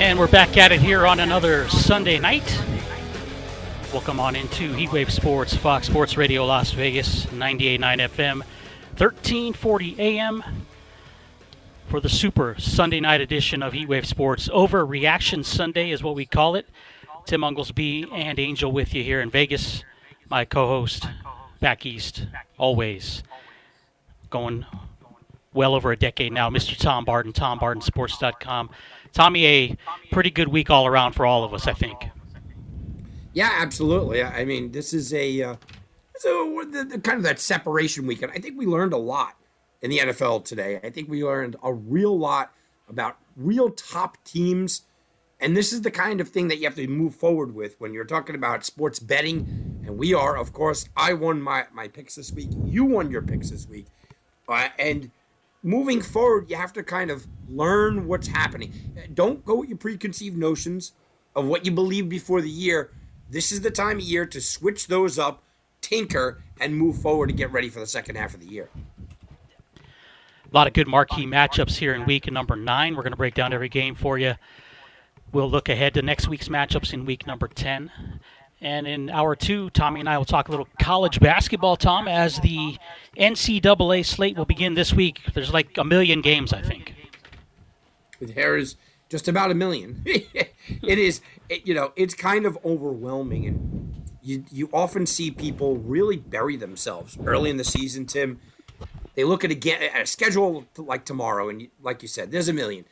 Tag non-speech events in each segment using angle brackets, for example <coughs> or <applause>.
And we're back at it here on another Sunday night. Welcome on into Heatwave Sports, Fox Sports Radio Las Vegas, 98.9 FM, 1340 AM for the Super Sunday night edition of Heatwave Sports. Overreaction Sunday is what we call it. Tim Unglesby and Angel with you here in Vegas. My co host back east, always. Going well over a decade now, Mr. Tom Barton, TomBartonSports.com. Tommy, a pretty good week all around for all of us, I think. Yeah, absolutely. I mean, this is a uh, so the, the, kind of that separation weekend. I think we learned a lot in the NFL today. I think we learned a real lot about real top teams, and this is the kind of thing that you have to move forward with when you're talking about sports betting. And we are, of course, I won my my picks this week. You won your picks this week, uh, and moving forward, you have to kind of learn what's happening. Don't go with your preconceived notions of what you believe before the year. This is the time of year to switch those up, tinker, and move forward to get ready for the second half of the year. A lot of good marquee matchups here in week number nine. We're going to break down every game for you. We'll look ahead to next week's matchups in week number 10. And in hour two, Tommy and I will talk a little college basketball, Tom, as the NCAA slate will begin this week. There's like a million games, I think. There is just about a million. <laughs> it is, it, you know, it's kind of overwhelming. And you, you often see people really bury themselves early in the season, Tim. They look at a, a schedule like tomorrow, and like you said, there's a million.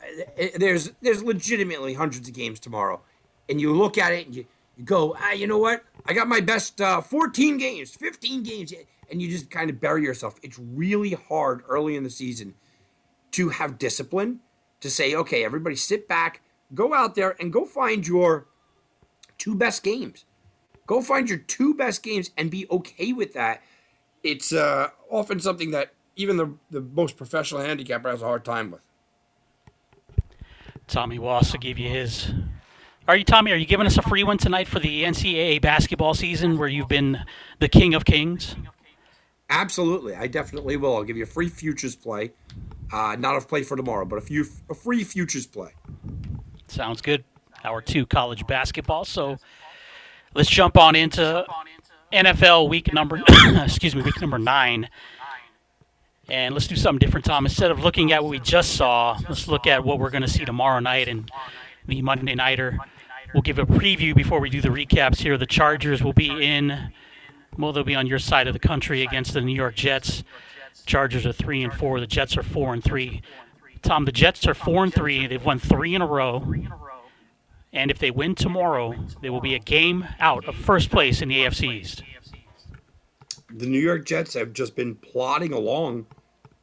Uh, there's there's legitimately hundreds of games tomorrow, and you look at it and you go, ah, you know what? I got my best uh, 14 games, 15 games, and you just kind of bury yourself. It's really hard early in the season to have discipline to say, okay, everybody sit back, go out there and go find your two best games. Go find your two best games and be okay with that. It's uh, often something that even the, the most professional handicapper has a hard time with. Tommy also give you his are you, Tommy? Are you giving us a free one tonight for the NCAA basketball season, where you've been the king of kings? Absolutely, I definitely will. I'll give you a free futures play, uh, not a play for tomorrow, but a few a free futures play. Sounds good. Hour two college basketball. So let's jump on into NFL week number <coughs> excuse me week number nine. And let's do something different, Tom. Instead of looking at what we just saw, let's look at what we're going to see tomorrow night and the Monday nighter. We'll give a preview before we do the recaps here. The Chargers will be in, well, they'll be on your side of the country against the New York Jets. Chargers are three and four. The Jets are four and three. Tom, the Jets are four and three. They've won three in a row. And if they win tomorrow, they will be a game out of first place in the AFC East. The New York Jets have just been plodding along.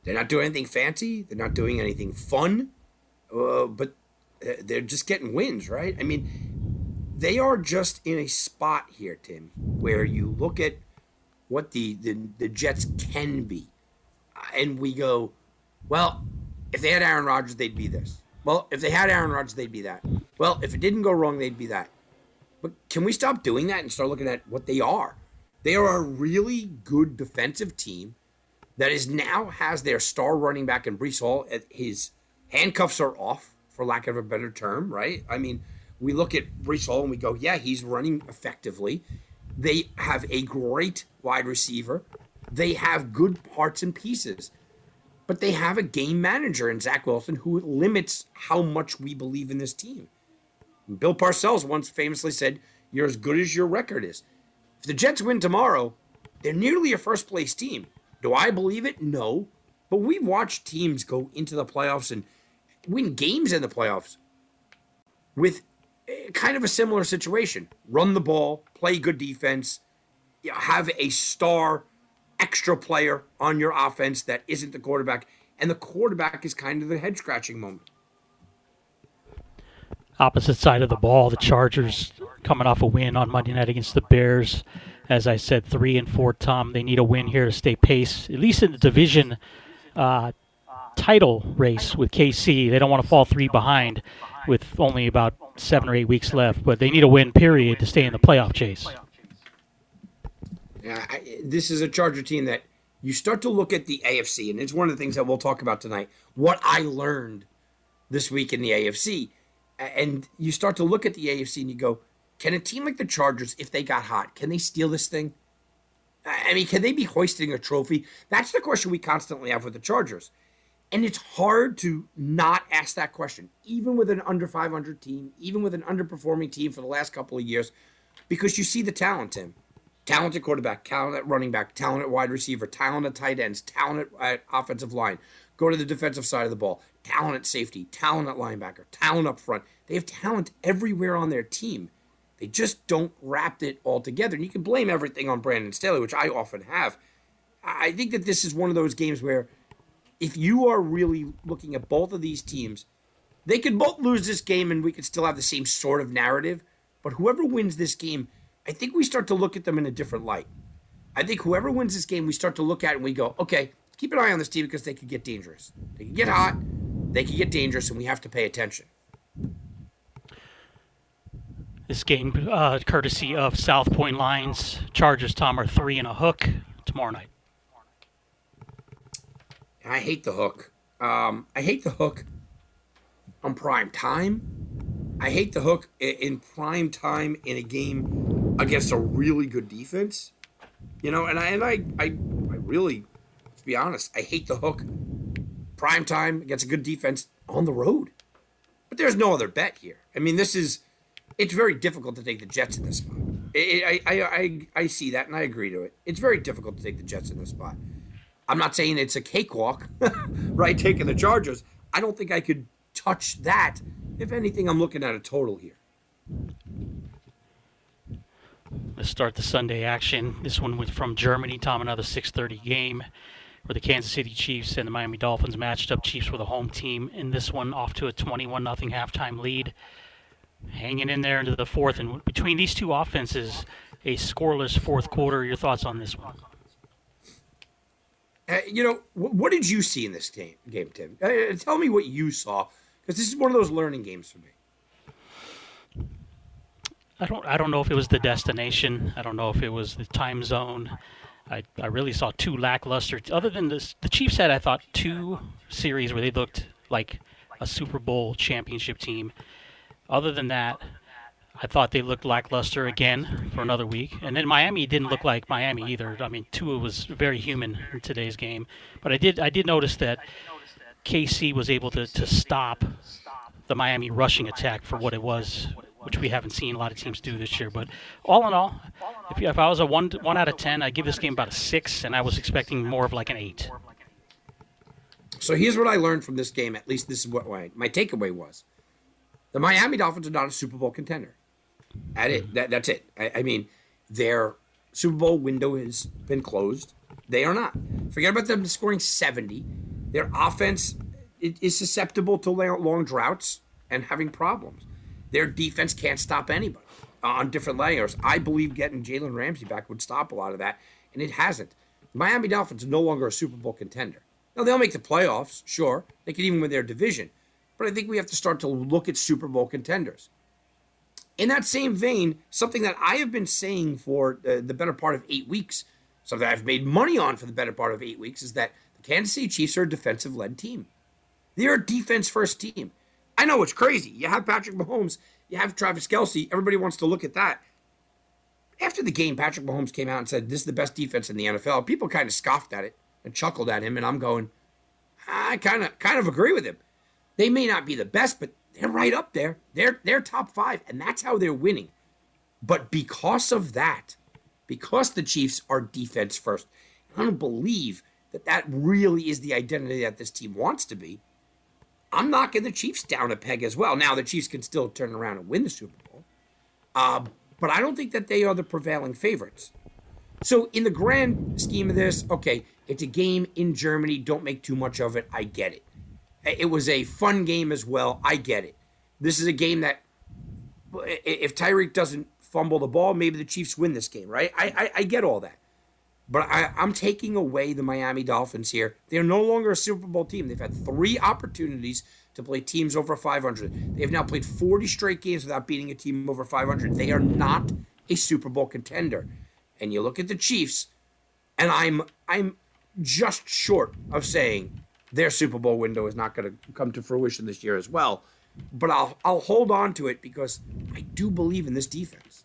They're not doing anything fancy. They're not doing anything fun. Uh, but uh, they're just getting wins, right? I mean, they are just in a spot here, Tim, where you look at what the, the, the Jets can be, and we go, well, if they had Aaron Rodgers, they'd be this. Well, if they had Aaron Rodgers, they'd be that. Well, if it didn't go wrong, they'd be that. But can we stop doing that and start looking at what they are? They are a really good defensive team that is now has their star running back in Breece Hall. His handcuffs are off for lack of a better term, right? I mean, we look at Breece Hall and we go, yeah, he's running effectively. They have a great wide receiver. They have good parts and pieces. But they have a game manager in Zach Wilson who limits how much we believe in this team. Bill Parcells once famously said, You're as good as your record is. If the Jets win tomorrow, they're nearly a first place team. Do I believe it? No. But we've watched teams go into the playoffs and win games in the playoffs with kind of a similar situation. Run the ball, play good defense, have a star extra player on your offense that isn't the quarterback, and the quarterback is kind of the head scratching moment. Opposite side of the ball, the Chargers coming off a win on Monday night against the Bears. As I said, three and four. Tom, they need a win here to stay pace, at least in the division. Uh, title race with KC. They don't want to fall three behind with only about seven or eight weeks left, but they need a win, period, to stay in the playoff chase. Yeah, I, this is a Charger team that you start to look at the AFC, and it's one of the things that we'll talk about tonight. What I learned this week in the AFC And you start to look at the AFC and you go, can a team like the Chargers, if they got hot, can they steal this thing? I mean, can they be hoisting a trophy? That's the question we constantly have with the Chargers. And it's hard to not ask that question, even with an under 500 team, even with an underperforming team for the last couple of years, because you see the talent, Tim. Talented quarterback, talented running back, talented wide receiver, talented tight ends, talented uh, offensive line. Go to the defensive side of the ball, talented safety, talented linebacker, talent up front. They have talent everywhere on their team. They just don't wrap it all together. And you can blame everything on Brandon Staley, which I often have. I think that this is one of those games where if you are really looking at both of these teams, they could both lose this game and we could still have the same sort of narrative. But whoever wins this game, I think we start to look at them in a different light. I think whoever wins this game, we start to look at and we go, okay, keep an eye on this team because they could get dangerous. They could get hot, they could get dangerous, and we have to pay attention. This game, uh, courtesy of South Point Lines, Chargers Tom are three and a hook tomorrow night. I hate the hook. Um, I hate the hook on prime time. I hate the hook in prime time in a game against a really good defense. You know, and I and I I, I really, to be honest, I hate the hook prime time against a good defense on the road. But there's no other bet here. I mean, this is it's very difficult to take the Jets in this spot. I, I, I, I see that and I agree to it. It's very difficult to take the Jets in this spot. I'm not saying it's a cakewalk, <laughs> right? Taking the Chargers. I don't think I could touch that. If anything, I'm looking at a total here. Let's start the Sunday action. This one was from Germany. Tom, another 6:30 game where the Kansas City Chiefs and the Miami Dolphins matched up. Chiefs were the home team in this one, off to a 21 0 halftime lead hanging in there into the fourth. And between these two offenses, a scoreless fourth quarter. Your thoughts on this one? Uh, you know, what, did you see in this game, game Tim? Uh, uh tell me what you saw, because this is one of those learning games for me. I don't. I don't know if it was the destination. I don't know if it was the time zone. I, I really saw two lackluster. Other than this, the Chiefs had I thought two series where they looked like a Super Bowl championship team, other than that, I thought they looked lackluster again for another week. And then Miami didn't look like Miami either. I mean, Tua was very human in today's game. But I did I did notice that KC was able to, to stop the Miami rushing attack for what it was, which we haven't seen a lot of teams do this year. But all in all, if, if I was a one one out of ten, I'd give this game about a six, and I was expecting more of like an eight. So here's what I learned from this game. At least this is what my, my takeaway was. The Miami Dolphins are not a Super Bowl contender. At it, mm-hmm. that, that's it. I, I mean, their Super Bowl window has been closed. They are not. Forget about them scoring 70. Their offense is susceptible to long droughts and having problems. Their defense can't stop anybody on different layers. I believe getting Jalen Ramsey back would stop a lot of that, and it hasn't. The Miami Dolphins are no longer a Super Bowl contender. Now, they'll make the playoffs, sure. They could even win their division but I think we have to start to look at Super Bowl contenders. In that same vein, something that I have been saying for uh, the better part of eight weeks, something I've made money on for the better part of eight weeks, is that the Kansas City Chiefs are a defensive led team. They're a defense first team. I know it's crazy. You have Patrick Mahomes, you have Travis Kelce. Everybody wants to look at that. After the game, Patrick Mahomes came out and said, This is the best defense in the NFL. People kind of scoffed at it and chuckled at him, and I'm going, I kind of kind of agree with him. They may not be the best, but they're right up there. They're they're top five, and that's how they're winning. But because of that, because the Chiefs are defense first, I don't believe that that really is the identity that this team wants to be. I'm knocking the Chiefs down a peg as well. Now the Chiefs can still turn around and win the Super Bowl, uh, but I don't think that they are the prevailing favorites. So in the grand scheme of this, okay, it's a game in Germany. Don't make too much of it. I get it. It was a fun game as well. I get it. This is a game that if Tyreek doesn't fumble the ball, maybe the Chiefs win this game, right? I I, I get all that. But I, I'm taking away the Miami Dolphins here. They're no longer a Super Bowl team. They've had three opportunities to play teams over 500. They have now played 40 straight games without beating a team over 500. They are not a Super Bowl contender. And you look at the Chiefs, and I'm I'm just short of saying their Super Bowl window is not going to come to fruition this year as well. but I'll I'll hold on to it because I do believe in this defense.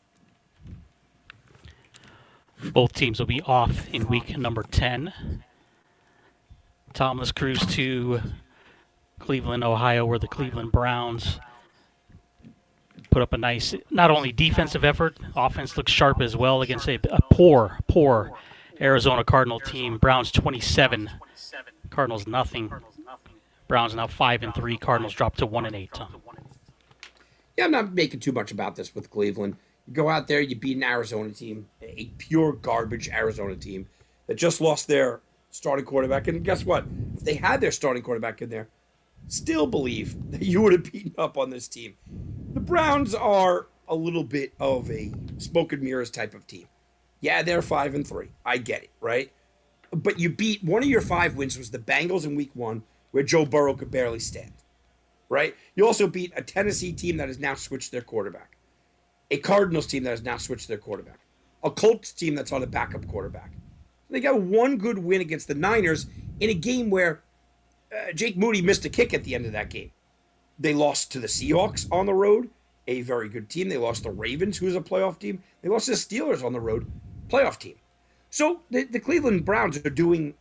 Both teams will be off in week number 10. Tom, let's cruise to Cleveland, Ohio, where the Cleveland Browns put up a nice, not only defensive effort, offense looks sharp as well against a, a poor, poor Arizona Cardinal team. Browns 27, Cardinals nothing. Browns now five and three. Cardinals dropped to one and eight. Yeah, I'm not making too much about this with Cleveland. You go out there, you beat an Arizona team, a pure garbage Arizona team that just lost their starting quarterback. And guess what? If they had their starting quarterback in there, still believe <laughs> that you would have beaten up on this team. The Browns are a little bit of a smoke and mirrors type of team. Yeah, they're five and three. I get it, right? But you beat one of your five wins was the Bengals in week one, where Joe Burrow could barely stand. Right? You also beat a Tennessee team that has now switched their quarterback, a Cardinals team that has now switched their quarterback, a Colts team that's on a backup quarterback. They got one good win against the Niners in a game where uh, Jake Moody missed a kick at the end of that game. They lost to the Seahawks on the road, a very good team. They lost the Ravens, who is a playoff team. They lost the Steelers on the road, playoff team. So the, the Cleveland Browns are doing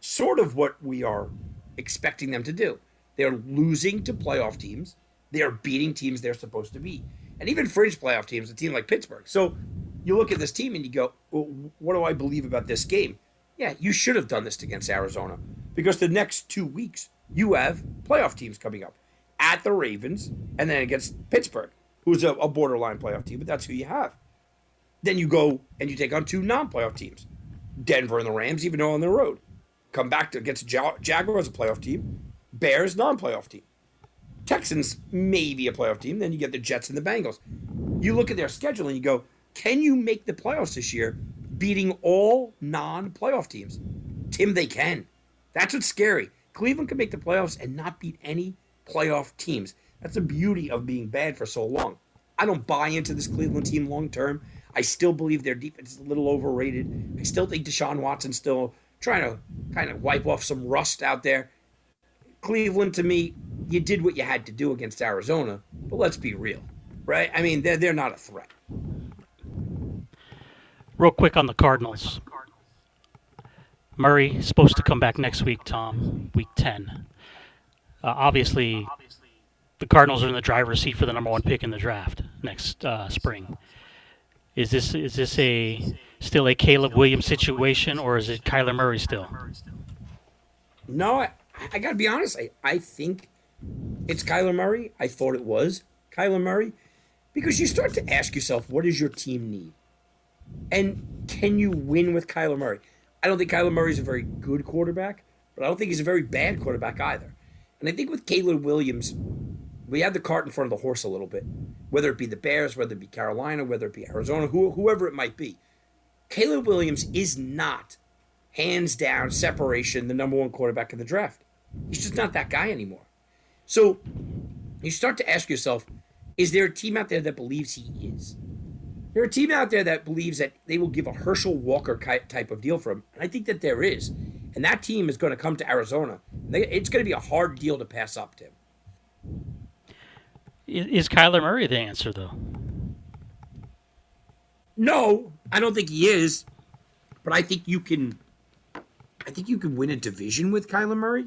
sort of what we are expecting them to do. They're losing to playoff teams. They are beating teams they're supposed to beat. And even fringe playoff teams, a team like Pittsburgh. So you look at this team and you go, well, what do I believe about this game? Yeah, you should have done this against Arizona because the next two weeks you have playoff teams coming up at the Ravens and then against Pittsburgh, who's a, a borderline playoff team, but that's who you have. Then you go and you take on two non playoff teams Denver and the Rams, even though on the road. Come back to against Jaguars, a playoff team. Bears, non playoff team. Texans, maybe a playoff team. Then you get the Jets and the Bengals. You look at their schedule and you go, can you make the playoffs this year beating all non playoff teams? Tim, they can. That's what's scary. Cleveland can make the playoffs and not beat any playoff teams. That's the beauty of being bad for so long. I don't buy into this Cleveland team long term. I still believe their defense is a little overrated. I still think Deshaun Watson's still trying to kind of wipe off some rust out there. Cleveland, to me, you did what you had to do against Arizona, but let's be real, right? I mean, they're, they're not a threat. Real quick on the Cardinals. Murray supposed to come back next week, Tom, week 10. Uh, obviously, the Cardinals are in the driver's seat for the number one pick in the draft next uh, spring. Is this is this a still a Caleb Williams situation, or is it Kyler Murray still? No, I, I got to be honest. I, I think it's Kyler Murray. I thought it was Kyler Murray because you start to ask yourself, what does your team need? And can you win with Kyler Murray? I don't think Kyler Murray is a very good quarterback, but I don't think he's a very bad quarterback either. And I think with Caleb Williams, we had the cart in front of the horse a little bit, whether it be the Bears, whether it be Carolina, whether it be Arizona, who, whoever it might be. Caleb Williams is not, hands down, separation, the number one quarterback in the draft. He's just not that guy anymore. So you start to ask yourself, is there a team out there that believes he is? There are a team out there that believes that they will give a Herschel Walker type of deal for him. And I think that there is. And that team is going to come to Arizona. It's going to be a hard deal to pass up, Tim. Is Kyler Murray the answer, though? No, I don't think he is. But I think you can. I think you can win a division with Kyler Murray.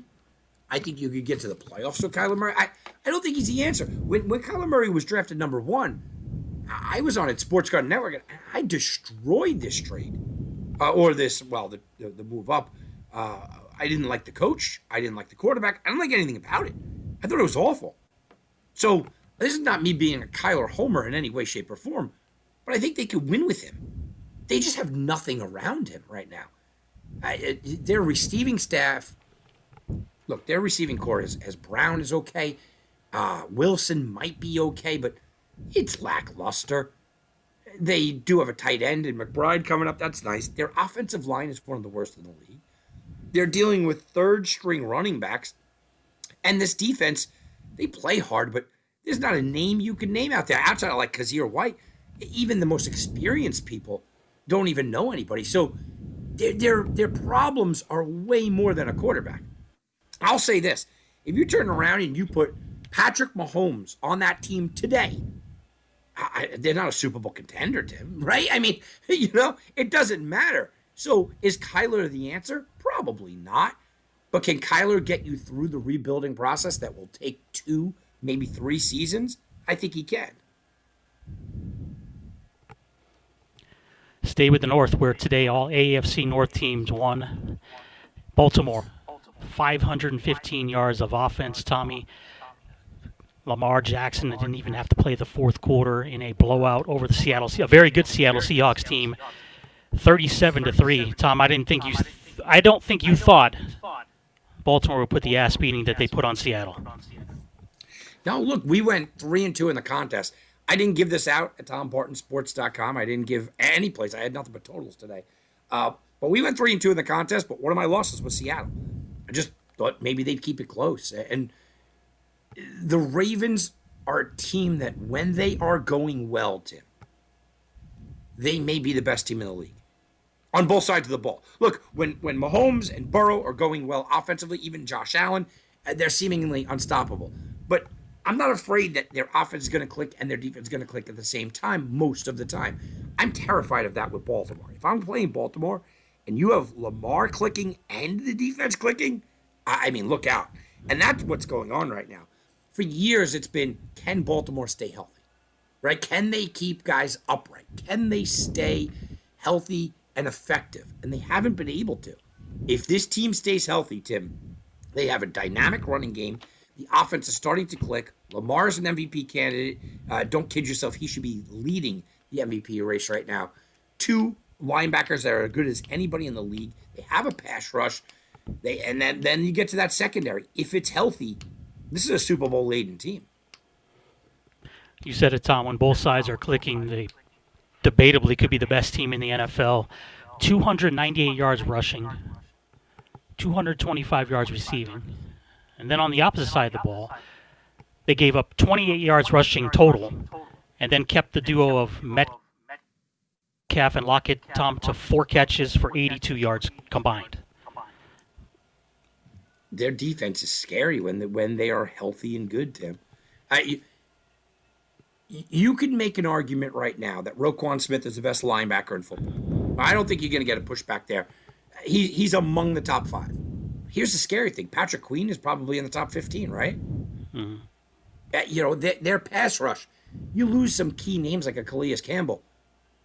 I think you could get to the playoffs with Kyler Murray. I, I don't think he's the answer. When when Kyler Murray was drafted number one, I was on it Sports Garden Network and I destroyed this trade, uh, or this well the, the, the move up. Uh, I didn't like the coach. I didn't like the quarterback. I don't like anything about it. I thought it was awful. So this is not me being a Kyler Homer in any way, shape, or form, but I think they could win with him. They just have nothing around him right now. I, their receiving staff, look, their receiving core is as Brown is okay. Uh, Wilson might be okay, but it's lackluster. They do have a tight end and McBride coming up. That's nice. Their offensive line is one of the worst in the league. They're dealing with third string running backs. And this defense, they play hard, but there's not a name you can name out there outside of like Kyzir White. Even the most experienced people don't even know anybody. So their, their, their problems are way more than a quarterback. I'll say this if you turn around and you put Patrick Mahomes on that team today, I, they're not a Super Bowl contender, Tim, <laughs> right? I mean, <laughs> you know, it doesn't matter. So is Kyler the answer? Probably not. But can Kyler get you through the rebuilding process that will take two, maybe three seasons? I think he can. Stay with the North, where today all AFC North teams won. Baltimore, 515 yards of offense, Tommy. Lamar Jackson didn't even have to play the fourth quarter in a blowout over the Seattle, a very good Seattle Seahawks team, 37 to three. Tom, I didn't think you, I don't think you thought Baltimore would put the ass beating that they put on Seattle. Now, look, we went three and two in the contest. I didn't give this out at TomBartonSports.com. I didn't give any place. I had nothing but totals today. Uh, but we went three and two in the contest. But one of my losses was Seattle. I just thought maybe they'd keep it close. And the Ravens are a team that when they are going well, Tim, they may be the best team in the league on both sides of the ball. Look, when when Mahomes and Burrow are going well offensively, even Josh Allen, uh, they're seemingly unstoppable. But I'm not afraid that their offense is going to click and their defense is going to click at the same time most of the time. I'm terrified of that with Baltimore. If I'm playing Baltimore and you have Lamar clicking and the defense clicking, I mean, look out. And that's what's going on right now for years it's been can Baltimore stay healthy? Right? Can they keep guys upright? Can they stay healthy and effective? And they haven't been able to. If this team stays healthy, Tim, they have a dynamic running game. The offense is starting to click. Lamar's an MVP candidate. Uh, don't kid yourself. He should be leading the MVP race right now. Two linebackers that are as good as anybody in the league. They have a pass rush. They and then then you get to that secondary. If it's healthy, this is a Super Bowl laden team. You said it, Tom. When both sides are clicking, they debatably could be the best team in the NFL. 298 yards rushing, 225 yards receiving. And then on the opposite side of the ball, they gave up 28 yards rushing total, and then kept the duo of Metcalf and Lockett Tom to four catches for 82 yards combined their defense is scary when they, when they are healthy and good. Tim, I, you, you could make an argument right now that Roquan Smith is the best linebacker in football. I don't think you're going to get a pushback there. He, he's among the top five. Here's the scary thing: Patrick Queen is probably in the top 15, right? Mm-hmm. Uh, you know, their, their, pass rush. You lose some key names like a Calais Campbell.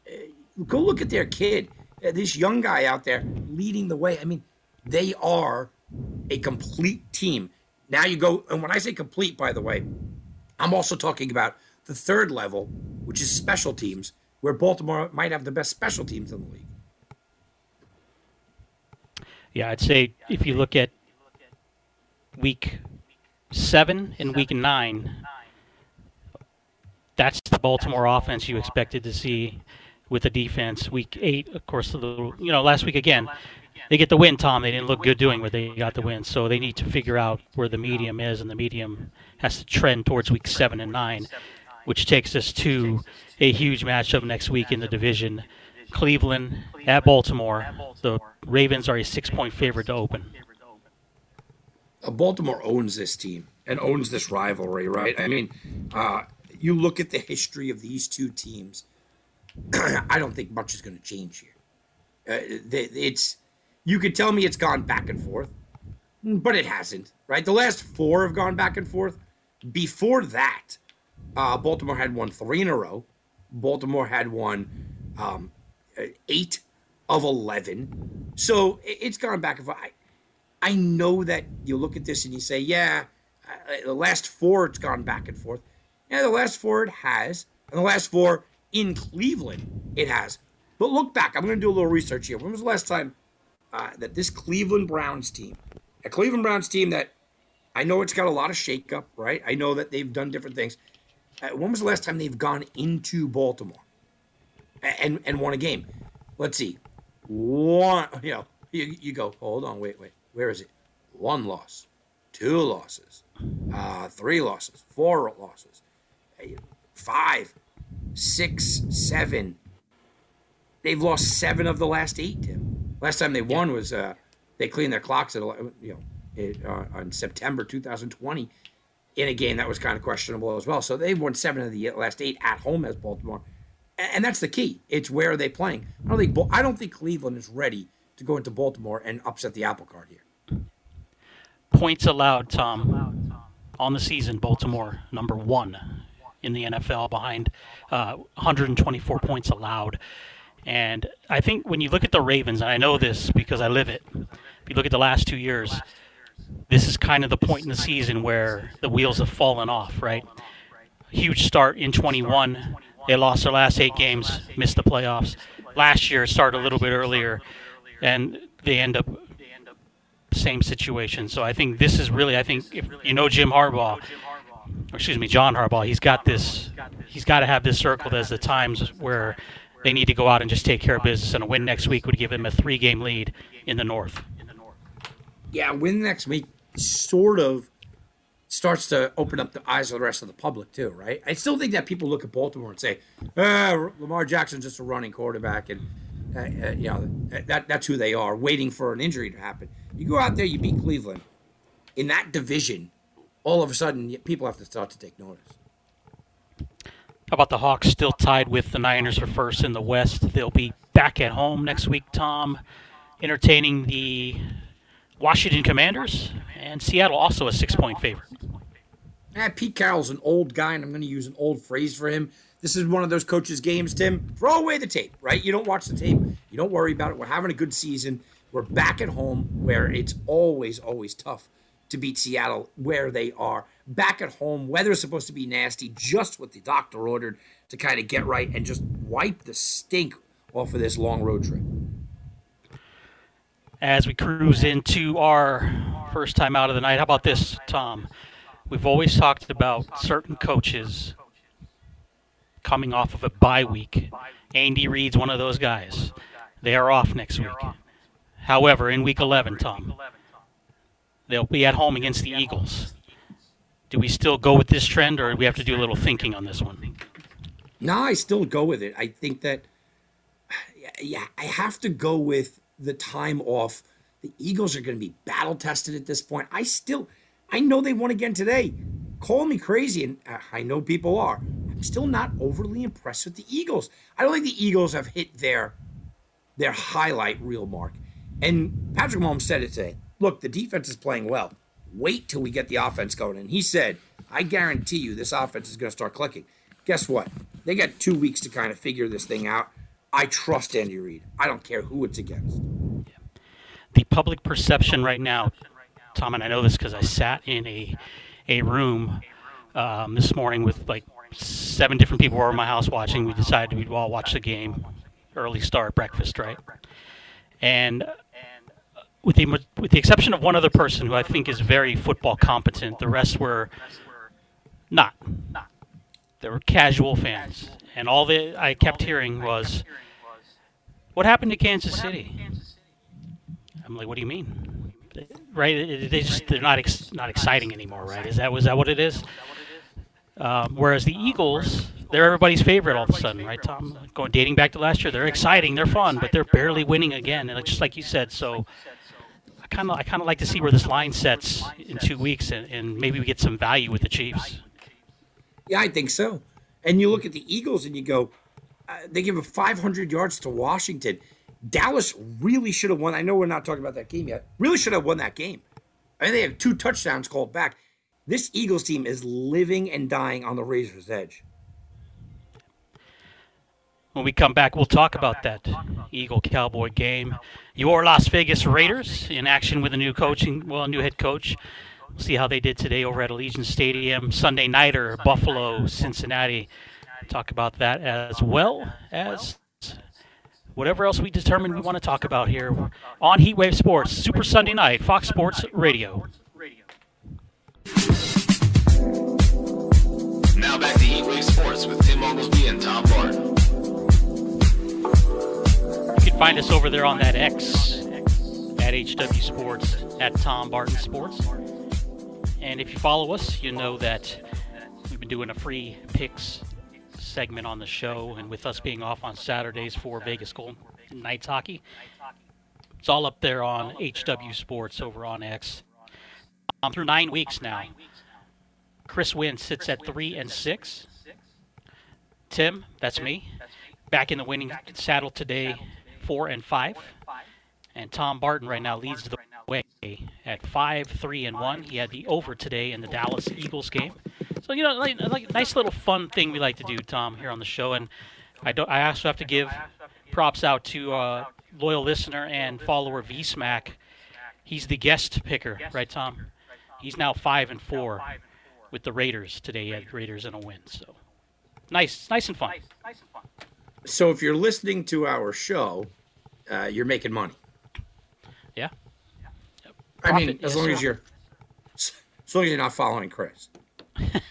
Uh, go look at their kid, uh, this young guy out there leading the way. I mean, they are a complete team. Now you go, and when I say complete, by the way, I'm also talking about the third level, which is special teams, where Baltimore might have the best special teams in the league. Yeah, I'd say if you look at week seven and week nine, that's the Baltimore offense you expected to see with the defense. Week eight, of course, the you know last week again, they get the win, Tom. They didn't look good doing what they got the win, so they need to figure out where the medium is, and the medium has to trend towards week seven and nine, which takes us to a huge matchup next week in the division. Cleveland at Baltimore. The Ravens are a six-point favorite to open. Uh, Baltimore owns this team and owns this rivalry, right? I mean, uh, you look at the history of these two teams. <clears throat> I don't think much is going to change here. Uh, it's you could tell me it's gone back and forth, but it hasn't, right? The last four have gone back and forth. Before that, uh, Baltimore had won three in a row. Baltimore had won um, eight of 11. So it's gone back and forth. I know that you look at this and you say, yeah, the last four it's gone back and forth. Yeah, the last four it has. And the last four in Cleveland it has. But look back. I'm going to do a little research here. When was the last time uh, that this Cleveland Browns team, a Cleveland Browns team that I know it's got a lot of shakeup, right? I know that they've done different things. Uh, when was the last time they've gone into Baltimore and and won a game? Let's see. One, you know, you, you go, hold on, wait, wait. Where is it? One loss, two losses, uh, three losses, four losses, five, six, seven. They've lost seven of the last eight, Tim. Last time they won was uh, they cleaned their clocks at you know it, uh, on September 2020. in a game that was kind of questionable as well. So they've won seven of the last eight at home as Baltimore, and that's the key. It's where are they playing? I don't think I don't think Cleveland is ready to go into Baltimore and upset the apple cart here. Points allowed, Tom, on the season. Baltimore number one in the NFL behind uh, 124 points allowed. And I think when you look at the Ravens, and I know this because I live it, if you look at the last two years, this is kind of the point in the season where the wheels have fallen off, right? Huge start in 21. They lost their last eight games, missed the playoffs. Last year started a little bit earlier, and they end up same situation. So I think this is really, I think if you know Jim Harbaugh, excuse me, John Harbaugh, he's got this, he's got to have this circled as the times where they need to go out and just take care of business, and a win next week would give them a three-game lead in the North. Yeah, win next week sort of starts to open up the eyes of the rest of the public too, right? I still think that people look at Baltimore and say, eh, "Lamar Jackson's just a running quarterback," and uh, uh, you know that that's who they are, waiting for an injury to happen. You go out there, you beat Cleveland in that division. All of a sudden, people have to start to take notice. How about the Hawks still tied with the Niners for first in the West? They'll be back at home next week, Tom, entertaining the Washington Commanders, and Seattle also a six point favorite. Eh, Pete Carroll's an old guy, and I'm going to use an old phrase for him. This is one of those coaches' games, Tim. Throw away the tape, right? You don't watch the tape. You don't worry about it. We're having a good season. We're back at home where it's always, always tough to beat Seattle where they are. Back at home, weather's supposed to be nasty, just what the doctor ordered to kind of get right and just wipe the stink off of this long road trip. As we cruise into our first time out of the night, how about this, Tom? We've always talked about certain coaches coming off of a bye week. Andy Reid's one of those guys. They are off next week. However, in week 11, Tom, They'll be at home against the Eagles. Do we still go with this trend, or do we have to do a little thinking on this one? No, I still go with it. I think that, yeah, I have to go with the time off. The Eagles are going to be battle tested at this point. I still, I know they won again today. Call me crazy, and I know people are. I'm still not overly impressed with the Eagles. I don't think the Eagles have hit their their highlight reel mark. And Patrick Mahomes said it today look, the defense is playing well. Wait till we get the offense going. And he said, I guarantee you this offense is going to start clicking. Guess what? They got two weeks to kind of figure this thing out. I trust Andy Reid. I don't care who it's against. The public perception right now, Tom, and I know this because I sat in a a room um, this morning with like seven different people in my house watching. We decided we'd all watch the game, early start, breakfast, right? And with the with the exception of one other person who I think is very football competent, the rest were not. They were casual fans, and all that I kept hearing was, "What happened to Kansas City?" I'm like, "What do you mean?" Right? They just they're not ex- not exciting anymore, right? Is that was that what it is? Um, whereas the Eagles, they're everybody's favorite all of a sudden, right, Tom? Going dating back to last year, they're exciting, they're fun, but they're barely winning again, and just like you said, so kind of I kind of like to see where this line sets in two weeks, and, and maybe we get some value with the Chiefs. Yeah, I think so. And you look at the Eagles, and you go, uh, they give 500 yards to Washington. Dallas really should have won. I know we're not talking about that game yet. Really should have won that game. I mean, they have two touchdowns called back. This Eagles team is living and dying on the razor's edge. When we come back, we'll talk about that Eagle Cowboy game. Your Las Vegas Raiders in action with a new coaching, well, a new head coach. We'll see how they did today over at Allegiant Stadium. Sunday nighter, Buffalo, Cincinnati. Talk about that as well as whatever else we determine we want to talk about here on Heatwave Sports, Super Sunday Night, Fox Sports Radio. Now back to Heatwave Sports with Tim Oglesby and Tom Barton. You can find us over there on that X at HW Sports, at Tom Barton Sports. And if you follow us, you know that we've been doing a free picks segment on the show, and with us being off on Saturdays for Vegas Golden Knights hockey, it's all up there on HW Sports over on X. Um, through nine weeks now, Chris Wynn sits at three and six. Tim, that's me, back in the winning saddle today, four and five. And Tom Barton right now leads the way at five, three, and one. He had the over today in the Dallas Eagles game. So you know, like, like nice little fun thing we like to do, Tom, here on the show. And I don't. I also have to give props out to uh, loyal listener and follower V Smack. He's the guest picker, right, Tom? He's now five and four with the Raiders today. He had Raiders in a win. So nice, nice and fun. So if you're listening to our show, uh, you're making money. Yeah. I mean, as yes, long sir. as you're, as long as you're not following Chris.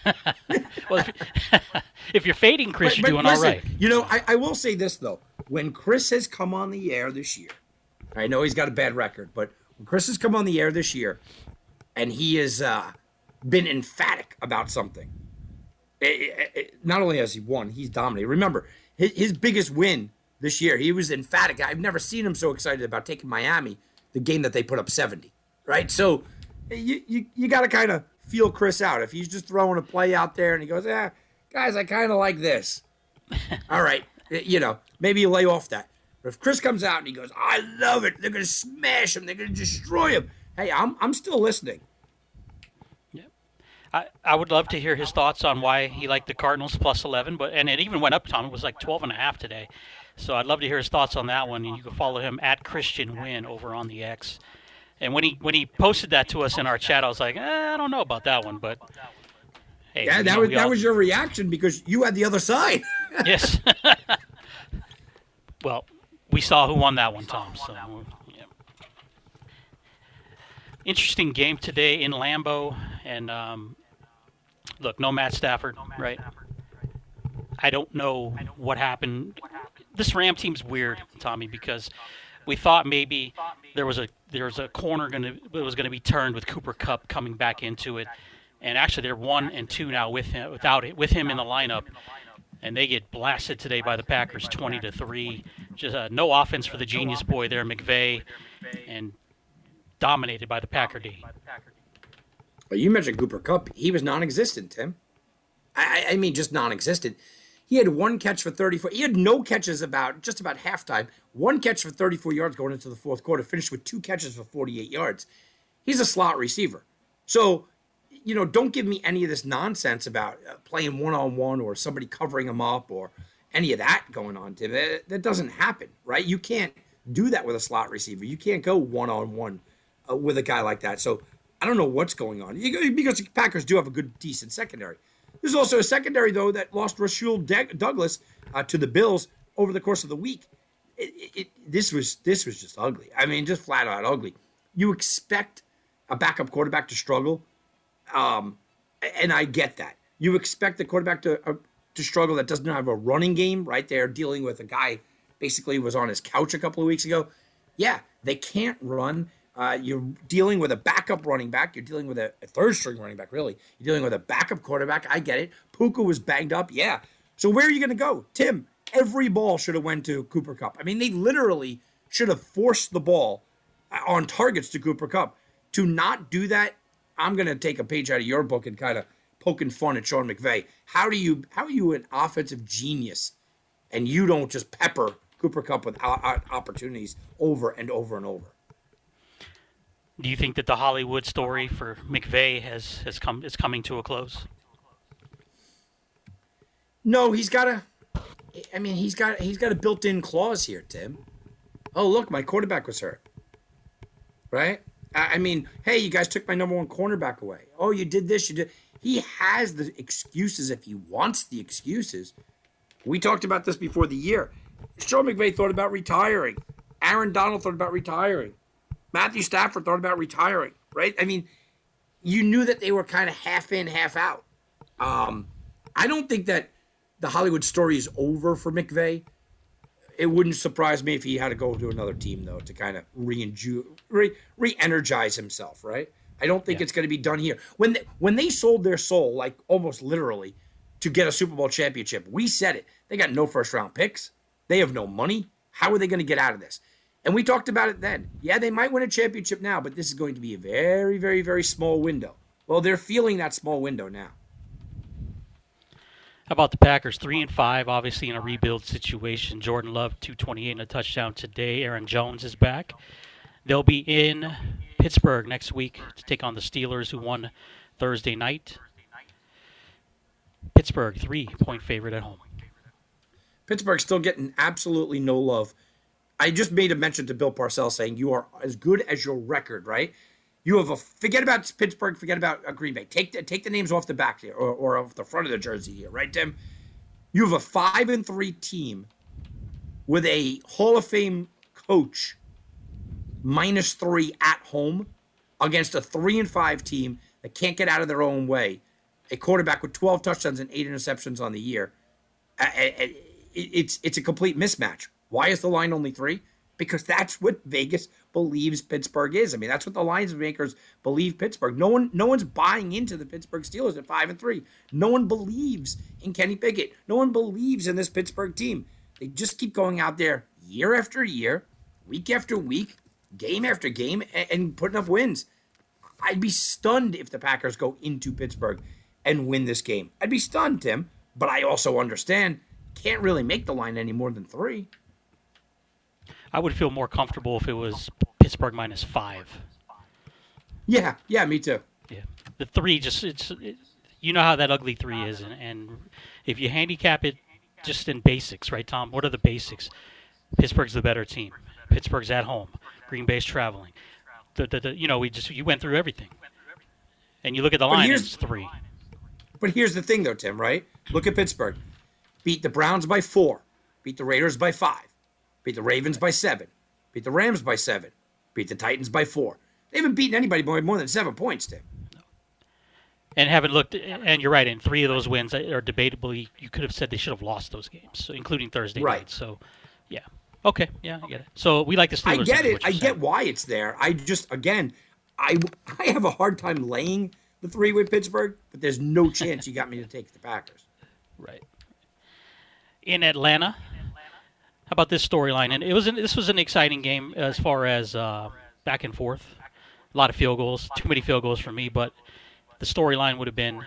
<laughs> Well, if, <laughs> if you're fading Chris, But- you're but doing listen, all right. You know, I, I will say this though: when Chris has come on the air this year, I know he's got a bad record, but when Chris has come on the air this year, and he has uh, been emphatic about something, eh, eh, eh, not only has he won, he's dominated. Remember, his, his biggest win this year, he was emphatic. I've never seen him so excited about taking Miami, the game that they put up seventy. Right, so you you, you got to kind of feel Chris out. If he's just throwing a play out there and he goes, "Ah, guys, I kind of like this." <laughs> All right, you know, maybe you lay off that. But if Chris comes out and he goes, "I love it. They're gonna smash him. They're gonna destroy him." Hey, I'm I'm still listening. I, I would love to hear his thoughts on why he liked the Cardinals plus 11, but and it even went up, Tom. It was like 12 and a half today. So I'd love to hear his thoughts on that one, and you can follow him at Christian Win over on the X. And when he when he posted that to us in our chat, I was like, eh, I don't know about that one, but hey, Yeah, that know, was that all- was your reaction because you had the other side. <laughs> yes. <laughs> well, we saw who won that one, Tom. So, yeah. Interesting game today in Lambeau, and um, look, no Matt Stafford, right? I don't know what happened. This Ram team's weird, Tommy, because we thought maybe there was a there was a corner going to was going to be turned with Cooper Kupp coming back into it, and actually they're one and two now with him without it with him in the lineup, and they get blasted today by the Packers, twenty to three. Just uh, no offense for the genius boy there, McVay, and dominated by the Packer D. You mentioned Cooper Kupp. He was non-existent, Tim. I I mean, just non-existent. He had one catch for 34. He had no catches about just about halftime. One catch for 34 yards going into the fourth quarter. Finished with two catches for 48 yards. He's a slot receiver. So, you know, don't give me any of this nonsense about uh, playing one-on-one or somebody covering him up or any of that going on, Tim. That, doesn't happen, right? You can't do that with a slot receiver. You can't go one-on-one uh, with a guy like that. So I don't know what's going on because the Packers do have a good, decent secondary. There's also a secondary though that lost Rasul Douglas uh, to the Bills over the course of the week. It, it, it- this was this was just ugly. I mean, just flat out ugly. You expect a backup quarterback to struggle, um, and I get that. You expect the quarterback to uh, to struggle that doesn't have a running game. Right there, dealing with a guy basically was on his couch a couple of weeks ago. Yeah, they can't run. Uh, you're dealing with a backup running back. You're dealing with a, a third string running back, really. You're dealing with a backup quarterback. I get it. Puka was banged up. Yeah. So where are you going to go? Tim, every ball should have went to Cooper Kupp. I mean, they literally should have forced the ball uh, on targets to Cooper Kupp. To not do that, I'm going to take a page out of your book and kind of poking fun at Sean McVay. How do you how are you an offensive genius and you don't just pepper Cooper Kupp with o- o- opportunities over and over and over? Do you think that the Hollywood story for McVay has, has come is coming to a close? No, he's got a. I mean, he's got he's got a built-in clause here, Tim. Oh, look, my quarterback was hurt. Right? I I mean, hey, you guys took my number one cornerback away. Oh, you did this, you did. He has the excuses if he wants the excuses. We talked about this before the year. Sean McVay thought about retiring. Aaron Donald thought about retiring. Matthew Stafford thought about retiring. Right? I mean, you knew that they were kind of half in, half out. Um, I don't think that the Hollywood story is over for McVay. It wouldn't surprise me if he had to go to another team though to kind of re- re-energize himself, right? I don't think Yeah. it's going to be done here. When they, when they sold their soul, like almost literally, to get a Super Bowl championship, we said it. They got no first round picks. They have no money. How are they going to get out of this? And we talked about it then. Yeah, they might win a championship now, but this is going to be a very, very, very small window. Well, they're feeling that small window now. How about the Packers? Three and five, obviously in a rebuild situation. Jordan Love, 228 and a touchdown today. Aaron Jones is back. They'll be in Pittsburgh next week to take on the Steelers, who won Thursday night. Pittsburgh, three point favorite at home. Pittsburgh's still getting absolutely no love. I just made a mention to Bill Parcells saying you are as good as your record, right? You have a forget about Pittsburgh, forget about uh, Green Bay. Take the, take the names off the back here or, or off the front of the jersey here, right, Tim? You have a five and three team with a Hall of Fame coach minus three at home against a three and five team that can't get out of their own way. A quarterback with 12 touchdowns and eight interceptions on the year. It's it's a complete mismatch. Why is the line only three? Because that's what Vegas believes Pittsburgh is. I mean, that's what the lines makers believe Pittsburgh. No one, no one's buying into the Pittsburgh Steelers at five and three. No one believes in Kenny Pickett. No one believes in this Pittsburgh team. They just keep going out there year after year, week after week, game after game, and, and putting up wins. I'd be stunned if the Packers go into Pittsburgh and win this game. I'd be stunned, Tim. But I also understand can't really make the line any more than three. I would feel more comfortable if it was Pittsburgh minus five. Yeah, yeah, me too. Yeah, the three just it's it, you know how that ugly three is, and, and if you handicap it just in basics, right, Tom? What are the basics? Pittsburgh's the better team. Pittsburgh's at home. Green Bay's traveling. The, the, the, you know, we just you went through everything, and you look at the line. It's three. But here's the thing, though, Tim. Right? Look at Pittsburgh. Beat the Browns by four. Beat the Raiders by five. Beat the Ravens by seven. Beat the Rams by seven. Beat the Titans by four. They haven't beaten anybody by more than seven points, Tim. And haven't looked, and you're right. In three of those wins are debatably, you could have said they should have lost those games, so including Thursday right. night. So, yeah, okay, yeah, I get it. So we like the Steelers. I get it. I get why it's there. I just, again, I I have a hard time laying the three with Pittsburgh, but there's no chance you got me to take the Packers. <laughs> Right. In Atlanta, about this storyline? And it was an, this was an exciting game as far as uh, back and forth. A lot of field goals, too many field goals for me. But the storyline would have been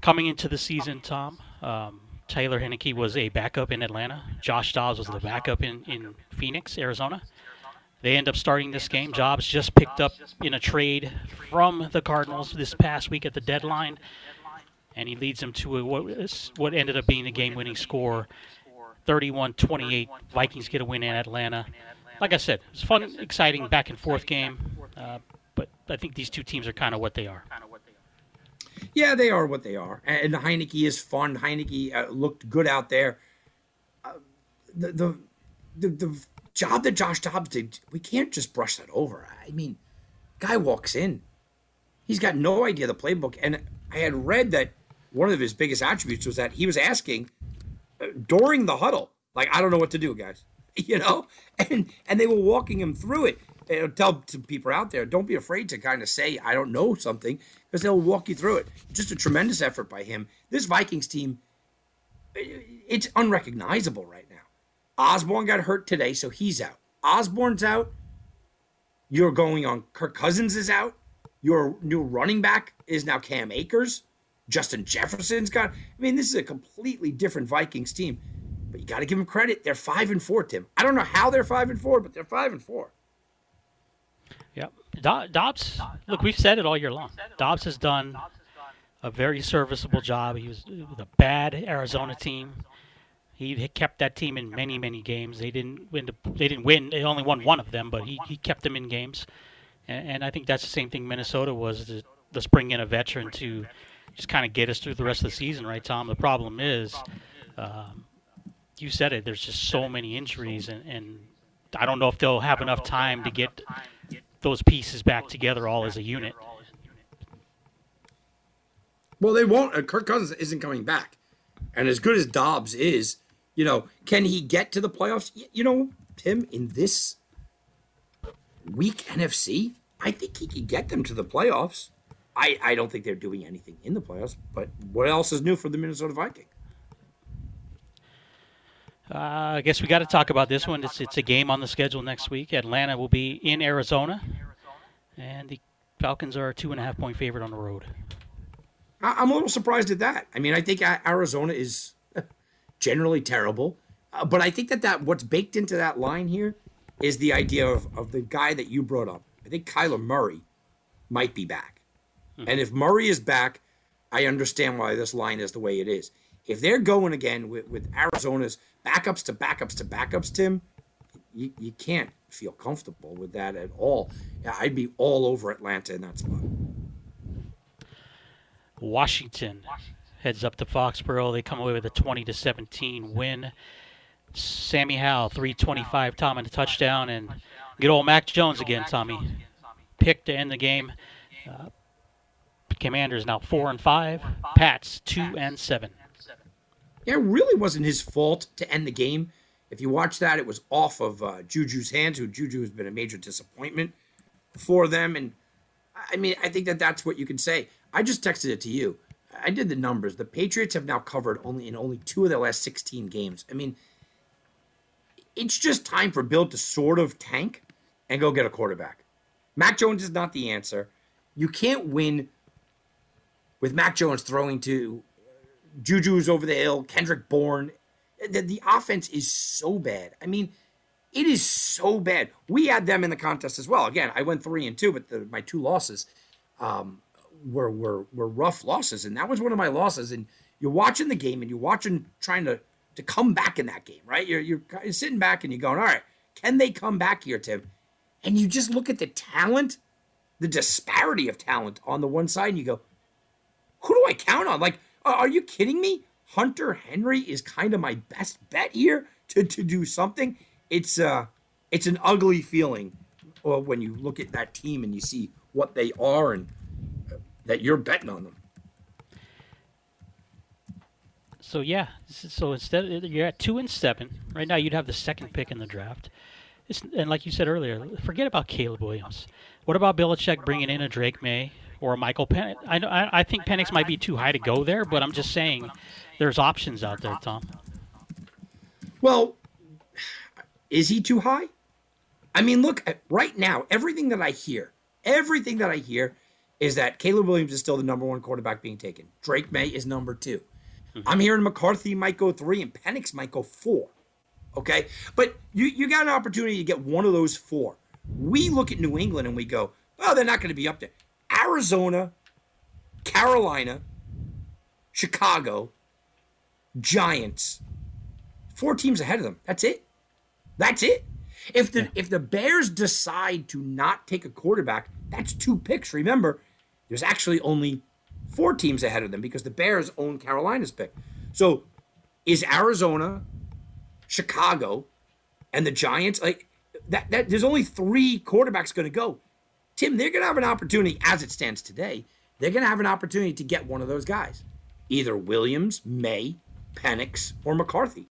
coming into the season. Tom um, Taylor Heinicke was a backup in Atlanta. Josh Dobbs was the backup in in Phoenix, Arizona. They end up starting this game. Dobbs just picked up in a trade from the Cardinals this past week at the deadline, and he leads them to a, what, what ended up being a game-winning score 31 28. Vikings get a win in Atlanta. Like I said, it's fun, exciting back and forth game. Uh, but I think these two teams are kind of what they are. Yeah, they are what they are. And Heinicke is fun. Heinicke uh, looked good out there. Uh, the, the, the, the job that Josh Dobbs did, we can't just brush that over. I mean, guy walks in. He's got no idea the playbook. And I had read that one of his biggest attributes was that he was asking during the huddle. Like, I don't know what to do, guys. <laughs> You know, and and they were walking him through it. And tell some people out there, don't be afraid to kind of say I don't know something because they'll walk you through it. Just a tremendous effort by him. This Vikings team, it's unrecognizable right now. Osborn got hurt today, so he's out. Osborn's out. You're going on. Kirk Cousins is out. Your new running back is now Cam Akers. Justin Jefferson's got. I mean, this is a completely different Vikings team. But you got to give them credit. They're five and four, Tim. I don't know how they're five and four, but they're five and four. Yep. Dobbs. Look, we've said it all year long. Dobbs has done a very serviceable job. He was with a bad Arizona team. He kept that team in many, many games. They didn't win. The, they didn't win. They only won one of them, but he, he kept them in games. And, and I think that's the same thing Minnesota was. To, let's bring in a veteran to just kind of get us through the rest of the season, right, Tom? The problem is, um, you said it. There's just so many injuries, and, and I don't know if they'll have enough time to get those pieces back together all as a unit. Well, they won't. Kirk Cousins isn't coming back, and as good as Dobbs is, you know, can he get to the playoffs? You know, Tim, in this weak NFC, I think he could get them to the playoffs. I, I don't think they're doing anything in the playoffs, but what else is new for the Minnesota Viking? Uh, I guess we got to talk about this one. It's, it's a game on the schedule next week. Atlanta will be in Arizona, and the Falcons are a two and a half point favorite on the road. I- am a little surprised at that. I mean, I think Arizona is <laughs> generally terrible, uh, but I think that that what's baked into that line here is the idea of, of the guy that you brought up. I think Kyler Murray might be back, mm-hmm. and if Murray is back, I understand why this line is the way it is. If they're going again with, with Arizona's backups to backups to backups, Tim, you, you can't feel comfortable with that at all. I'd be all over Atlanta in that spot. Washington heads up to Foxborough. They come away with a 20 to 17 win. Sammy Howell, 325, Tom, and a touchdown, and good old Mac Jones again, Tommy. Pick to end the game. Uh, Commanders now four and five. Pats two and seven. Yeah, it really wasn't his fault to end the game. If you watch that, it was off of uh, Juju's hands, who Juju has been a major disappointment for them. And I mean, I think that that's what you can say. I just texted it to you. I did the numbers. The Patriots have now covered only in only two of their last 16 games. I mean, it's just time for Bill to sort of tank and go get a quarterback. Mac Jones is not the answer. You can't win with Mac Jones throwing to Juju's over the hill, Kendrick Bourne the, the offense is so bad. I mean, it is so bad. We had them in the contest as well. Again, I went three and two, but the, my two losses um, were, were were rough losses, and that was one of my losses. And you're watching the game, and you're watching trying to to come back in that game, right? You're you're sitting back and you're going, all right, can they come back here, Tim? And you just look at the talent, the disparity of talent on the one side, and you go, who do I count on? Like, are you kidding me? Hunter Henry is kind of my best bet here to, to do something. It's uh it's an ugly feeling well, when you look at that team and you see what they are and uh, that you're betting on them. So yeah, so instead you're at two and seven right now. You'd have the second pick in the draft, it's, and like you said earlier, forget about Caleb Williams. What about Belichick bringing in a Drake Maye or Michael Penix? I know I, I think Penix might be too high to go there, but I'm just saying there's options out there, Tom. Well, is he too high? I mean, look, right now, everything that I hear, everything that I hear is that Caleb Williams is still the number one quarterback being taken. Drake Maye is number 2 i mm-hmm. I'm hearing McCarthy might go three and Penix might go four. Okay. But you, you got an opportunity to get one of those four. We look at New England and we go, well, they're not going to be up there. Arizona, Carolina, Chicago, Giants. Four teams ahead of them. That's it. That's it. If the yeah. if the Bears decide to not take a quarterback, that's two picks. Remember, there's actually only four teams ahead of them because the Bears own Carolina's pick. So is Arizona, Chicago, and the Giants like that, that there's only three quarterbacks going to go. Tim, they're going to have an opportunity as it stands today. They're going to have an opportunity to get one of those guys. Either Williams, Maye, Penix, or McCarthy.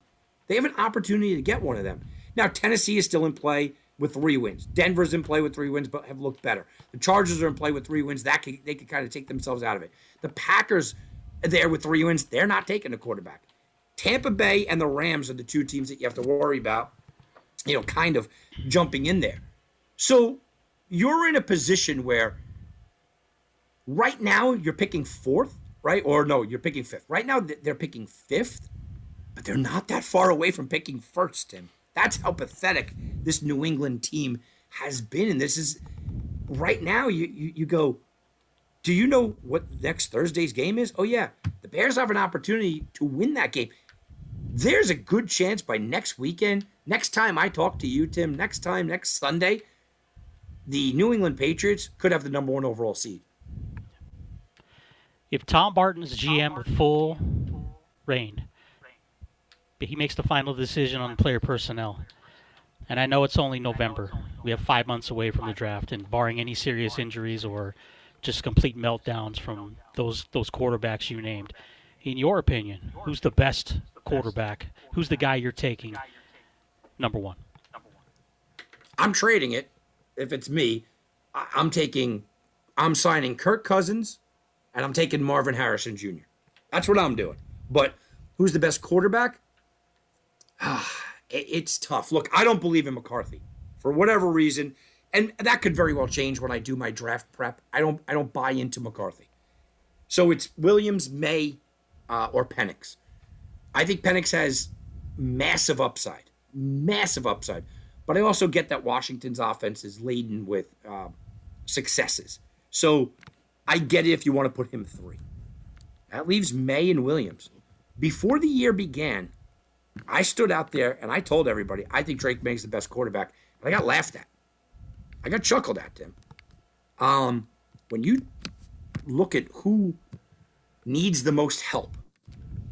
They have an opportunity to get one of them. Now, Tennessee is still in play with three wins. Denver's in play with three wins, but have looked better. The Chargers are in play with three wins. That can, they could kind of take themselves out of it. The Packers are there with three wins. They're not taking a quarterback. Tampa Bay and the Rams are the two teams that you have to worry about, you know, kind of jumping in there. So you're in a position where right now you're picking fourth right? Or no, you're picking fifth. Right now, they're picking fifth, but they're not that far away from picking first, Tim. That's how pathetic this New England team has been. And this is right now, you, you, you go, do you know what next Thursday's game is? Oh, yeah. The Bears have an opportunity to win that game. There's a good chance by next weekend, next time I talk to you, Tim, next time, next Sunday, the New England Patriots could have the number one overall seed if Tom Barton's GM with full rein, but he makes the final decision on player personnel. And I know it's only November. We have five months away from the draft, and barring any serious injuries or just complete meltdowns from those those quarterbacks you named, in your opinion, who's the best quarterback? Who's the guy you're taking? Number one. I'm trading it. If it's me, I'm taking. I'm signing Kirk Cousins and I'm taking Marvin Harrison Jr. That's what I'm doing. But who's the best quarterback? it's tough. Look, I don't believe in McCarthy for whatever reason, and that could very well change when I do my draft prep. I don't I don't buy into McCarthy. So it's Williams, Maye, uh, or Penix. I think Penix has massive upside, massive upside. But I also get that Washington's offense is laden with uh, successes. So I get it if you want to put him three. That leaves May and Williams. Before the year began, I stood out there and I told everybody I think Drake Maye's the best quarterback. And I got laughed at. I got chuckled at, Tim. Um, when you look at who needs the most help,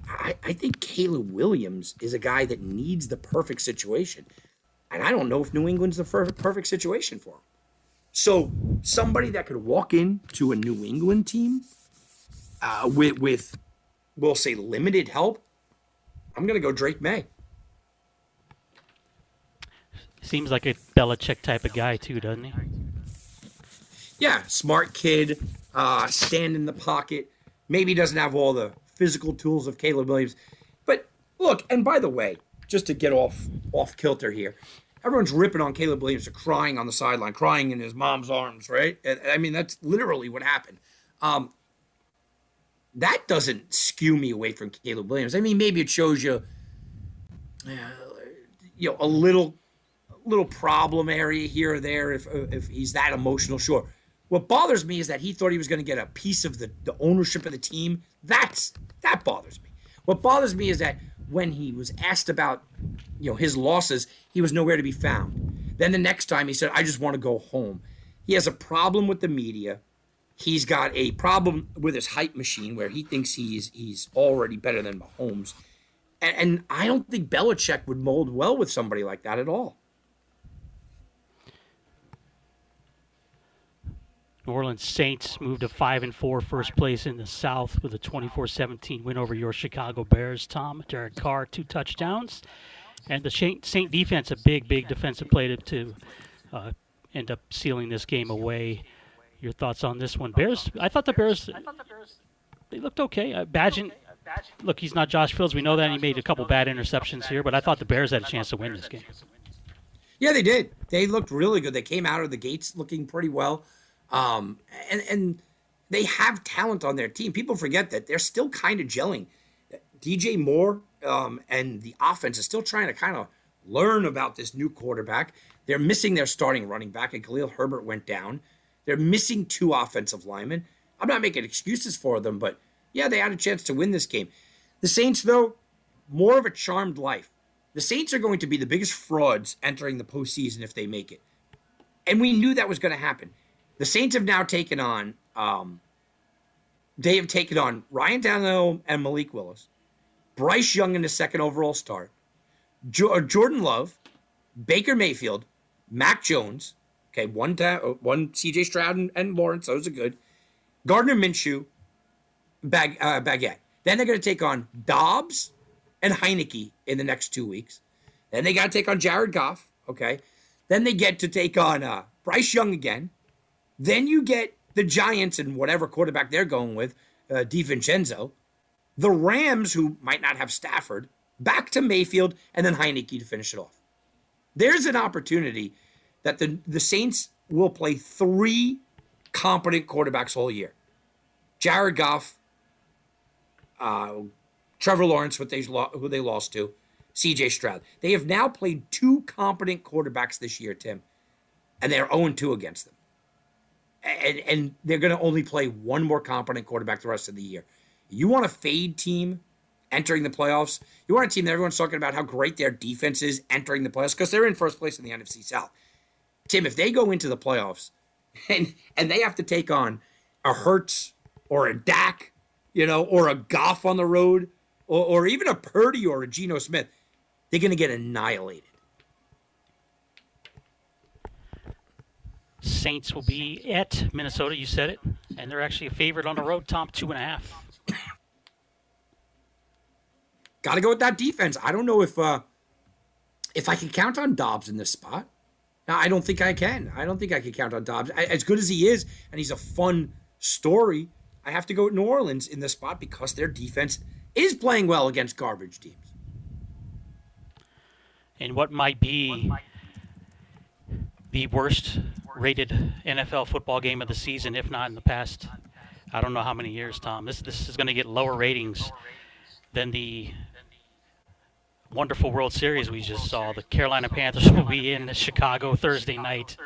I, I think Caleb Williams is a guy that needs the perfect situation. And I don't know if New England's the perfect situation for him. So somebody that could walk into a New England team uh, with, with, we'll say, limited help, I'm going to go Drake Maye. Seems like a Belichick type of guy too, doesn't he? Yeah, smart kid, uh, stand in the pocket. Maybe doesn't have all the physical tools of Caleb Williams, but look. And by the way, just to get off off kilter here, everyone's ripping on Caleb Williams, crying on the sideline, crying in his mom's arms, right? I mean, that's literally what happened. Um, that doesn't skew me away from Caleb Williams. I mean, maybe it shows you, uh, you know, a little, little problem area here or there if if he's that emotional. Sure. What bothers me is that he thought he was going to get a piece of the, the ownership of the team. That's that bothers me. What bothers me is that when he was asked about, you know, his losses, he was nowhere to be found. Then the next time he said, "I just want to go home." He has a problem with the media. He's got a problem with his hype machine where he thinks he's he's already better than Mahomes. And, and I don't think Belichick would mold well with somebody like that at all. New Orleans Saints moved to five and four, first place in the South with a 24-17 win over your Chicago Bears. Tom, Derek Carr, two touchdowns, and the Saint defense a big, big defensive play to, to uh, end up sealing this game away. Your thoughts on this one, Bears? I thought the Bears, they looked okay. Uh, Bagent, look, he's not Josh Fields. We know that he made a couple bad interceptions here, but I thought the Bears had a chance to win this game. Yeah, they did. They looked really good. They came out of the gates looking pretty well, um, and and they have talent on their team. People forget that they're still kind of gelling. DJ Moore um, and the offense is still trying to kind of learn about this new quarterback. They're missing their starting running back, and Khalil Herbert went down. They're missing two offensive linemen. I'm not making excuses for them, but yeah, they had a chance to win this game. The Saints, though, more of a charmed life. The Saints are going to be the biggest frauds entering the postseason if they make it. And we knew that was going to happen. The Saints have now taken on, um, they have taken on Ryan Tannehill and Malik Willis, Bryce Young in the second overall start, jo- Jordan Love, Baker Mayfield, Mac Jones, Okay, one ta- uh, one CJ Stroud and, and, Lawrence, those are good. Gardner Minshew, Bag, uh, Baguette. Then they're going to take on Dobbs and Heinicke in the next two weeks. Then they got to take on Jared Goff. Okay. Then they get to take on uh, Bryce Young again. Then you get the Giants and whatever quarterback they're going with, uh, DiVincenzo. The Rams, who might not have Stafford, back to Mayfield, and then Heinicke to finish it off. There's an opportunity that the, the Saints will play three competent quarterbacks all year. Jared Goff, uh, Trevor Lawrence, what they who they lost to, C.J. Stroud. They have now played two competent quarterbacks this year, Tim, and they're 0-2 against them. And, and they're going to only play one more competent quarterback the rest of the year. You want a fade team entering the playoffs? You want a team that everyone's talking about how great their defense is entering the playoffs because they're in first place in the NFC South. Tim, if they go into the playoffs <laughs> and and they have to take on a Hurts or a Dak, you know, or a Goff on the road, or, or even a Purdy or a Geno Smith, they're going to get annihilated. Saints will be at Minnesota. You said it, and they're actually a favorite on the road. Tom two and a half. Got to go with that defense. I don't know if uh, if I can count on Dobbs in this spot. Now, I don't think I can. I don't think I can count on Dobbs. As good as he is, and he's a fun story, I have to go with New Orleans in this spot because their defense is playing well against garbage teams. And what might be the worst rated NFL football game of the season, if not in the past I don't know how many years, Tom. This this is going to get lower ratings than the wonderful World Series we just saw. The Carolina Panthers <laughs> will be in Chicago Thursday night.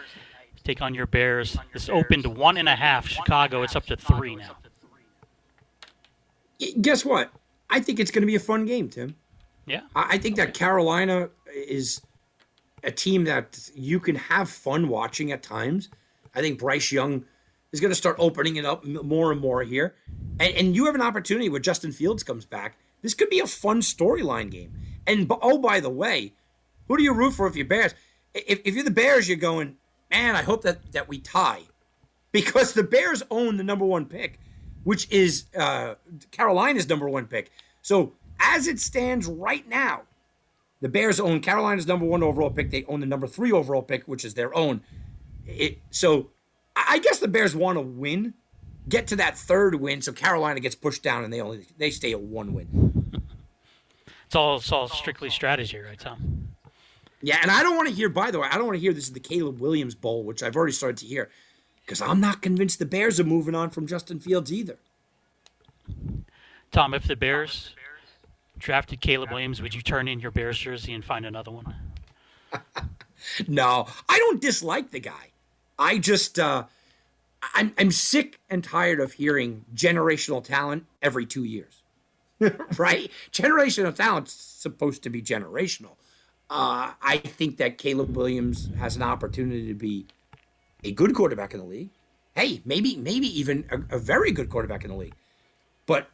Take on your Bears. This opened one and a half. Chicago, it's up to three now. Guess what? I think it's going to be a fun game, Tim. Yeah. I I think that Carolina is a team that you can have fun watching at times. I think Bryce Young is going to start opening it up more and more here. And, and you have an opportunity where Justin Fields comes back. This could be a fun storyline game. And oh, by the way, who do you root for if you're Bears? If, if you're the Bears, you're going, man, I hope that, that we tie. <laughs> Because the Bears own the number one pick, which is uh, Carolina's number one pick. So as it stands right now, the Bears own Carolina's number one overall pick. They own the number three overall pick, which is their own. It, so I I guess the Bears want to win, get to that third win, so Carolina gets pushed down and they only they stay at one win. <laughs> It's all it's all strictly strategy, right, Tom? Yeah, and I don't want to hear. By the way, I don't want to hear this is the Caleb Williams Bowl, which I've already started to hear, because I'm not convinced the Bears are moving on from Justin Fields either. Tom, if the Bears drafted Caleb Williams, would you turn in your Bears jersey and find another one? <laughs> No, I don't dislike the guy. I just uh, I'm I'm sick and tired of hearing generational talent every two years. <laughs> right? Generational talent's supposed to be generational. Uh, I think that Caleb Williams has an opportunity to be a good quarterback in the league. Hey, maybe maybe even a, a very good quarterback in the league. But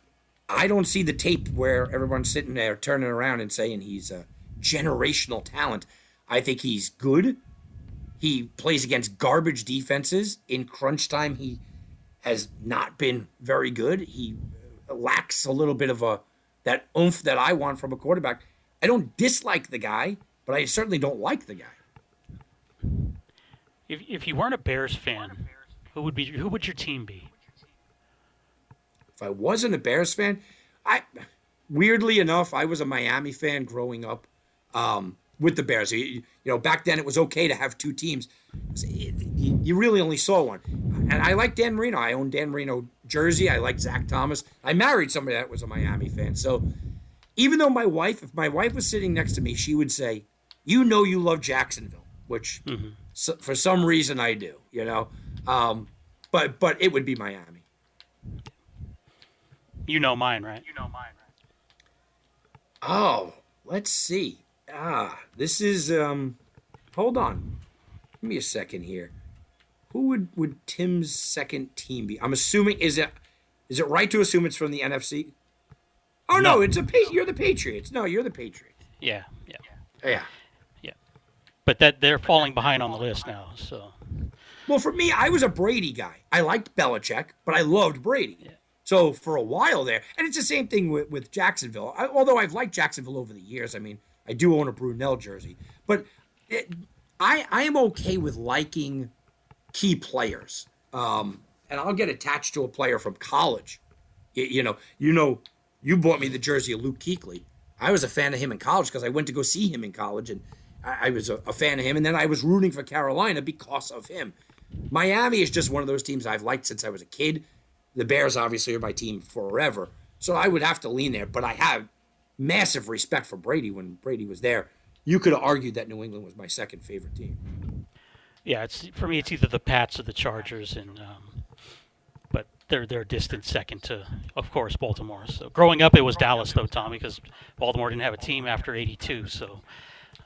I don't see the tape where everyone's sitting there turning around and saying he's a generational talent. I think he's good. He plays against garbage defenses. In crunch time, he has not been very good. He lacks a little bit of a that oomph that I want from a quarterback. I don't dislike the guy, but I certainly don't like the guy. If if you weren't a Bears fan, who would be who would your team be? If I wasn't a Bears fan, I weirdly enough, I was a Miami fan growing up um, with the Bears. You, you know, back then it was okay to have two teams. You, really only saw one. And I like Dan Marino. I own Dan Marino jersey. I like Zach Thomas. I married somebody that was a Miami fan. So even though my wife, if my wife was sitting next to me, she would say, "You know, you love Jacksonville," which so, for some reason I do. You know, um, but but it would be Miami. You know mine, right? You know mine, right? Oh, let's see. Ah, this is um hold on. Give me a second here. Who would would Tim's second team be? I'm assuming is it is it right to assume it's from the NFC? Oh no, No. it's a pa- you're the Patriots. No, you're the Patriots. Yeah, yeah, Yeah. yeah. But that they're falling behind on the list now. So Well, for me, I was a Brady guy. I liked Belichick, but I loved Brady. So for a while there, and it's the same thing with, with Jacksonville. I, although I've liked Jacksonville over the years. I mean, I do own a Brunell jersey, but it, I I am okay with liking key players. Um, and I'll get attached to a player from college. You, you know, you know, you bought me the jersey of Luke Kuechly. I was a fan of him in college because I went to go see him in college, and I, I was a, a fan of him. And then I was rooting for Carolina because of him. Miami is just one of those teams I've liked since I was a kid. The Bears obviously are my team forever, so I would have to lean there. But I have massive respect for Brady when Brady was there. You could have argued that New England was my second favorite team. yeah, it's for me. It's either the Pats or the Chargers, and um, but they're they're a distant second to, of course, Baltimore. So growing up, it was Dallas though, Tom, because Baltimore didn't have a team after '82. So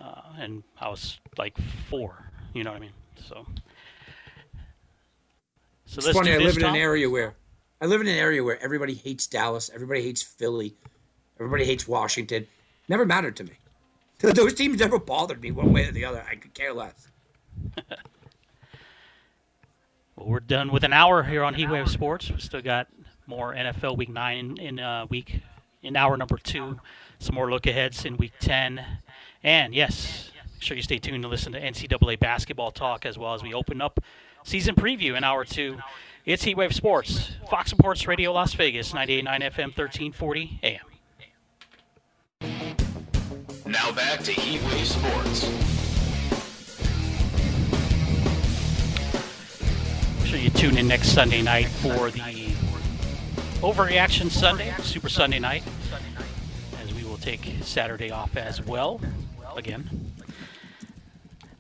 uh, and I was like four. You know what I mean? So. So It's funny. I live in an area where I live in an area where everybody hates Dallas, everybody hates Philly, everybody hates Washington. Never mattered to me. <laughs> Those teams never bothered me one way or the other. I could care less. <laughs> Well, we're done with an hour here on Heatwave Sports. We still got more NFL Week Nine in, in uh, week in hour number two. Some more look aheads in Week Ten, and yes, make sure you stay tuned to listen to NCAA basketball talk as well as we open up season preview in hour two. It's Heatwave Sports, Fox Sports Radio Las Vegas, 98.9 FM, 1340 AM. Now back to Heatwave Sports. Make sure you tune in next Sunday night for the Overreaction Sunday, Super Sunday night, as we will take Saturday off as well. Again,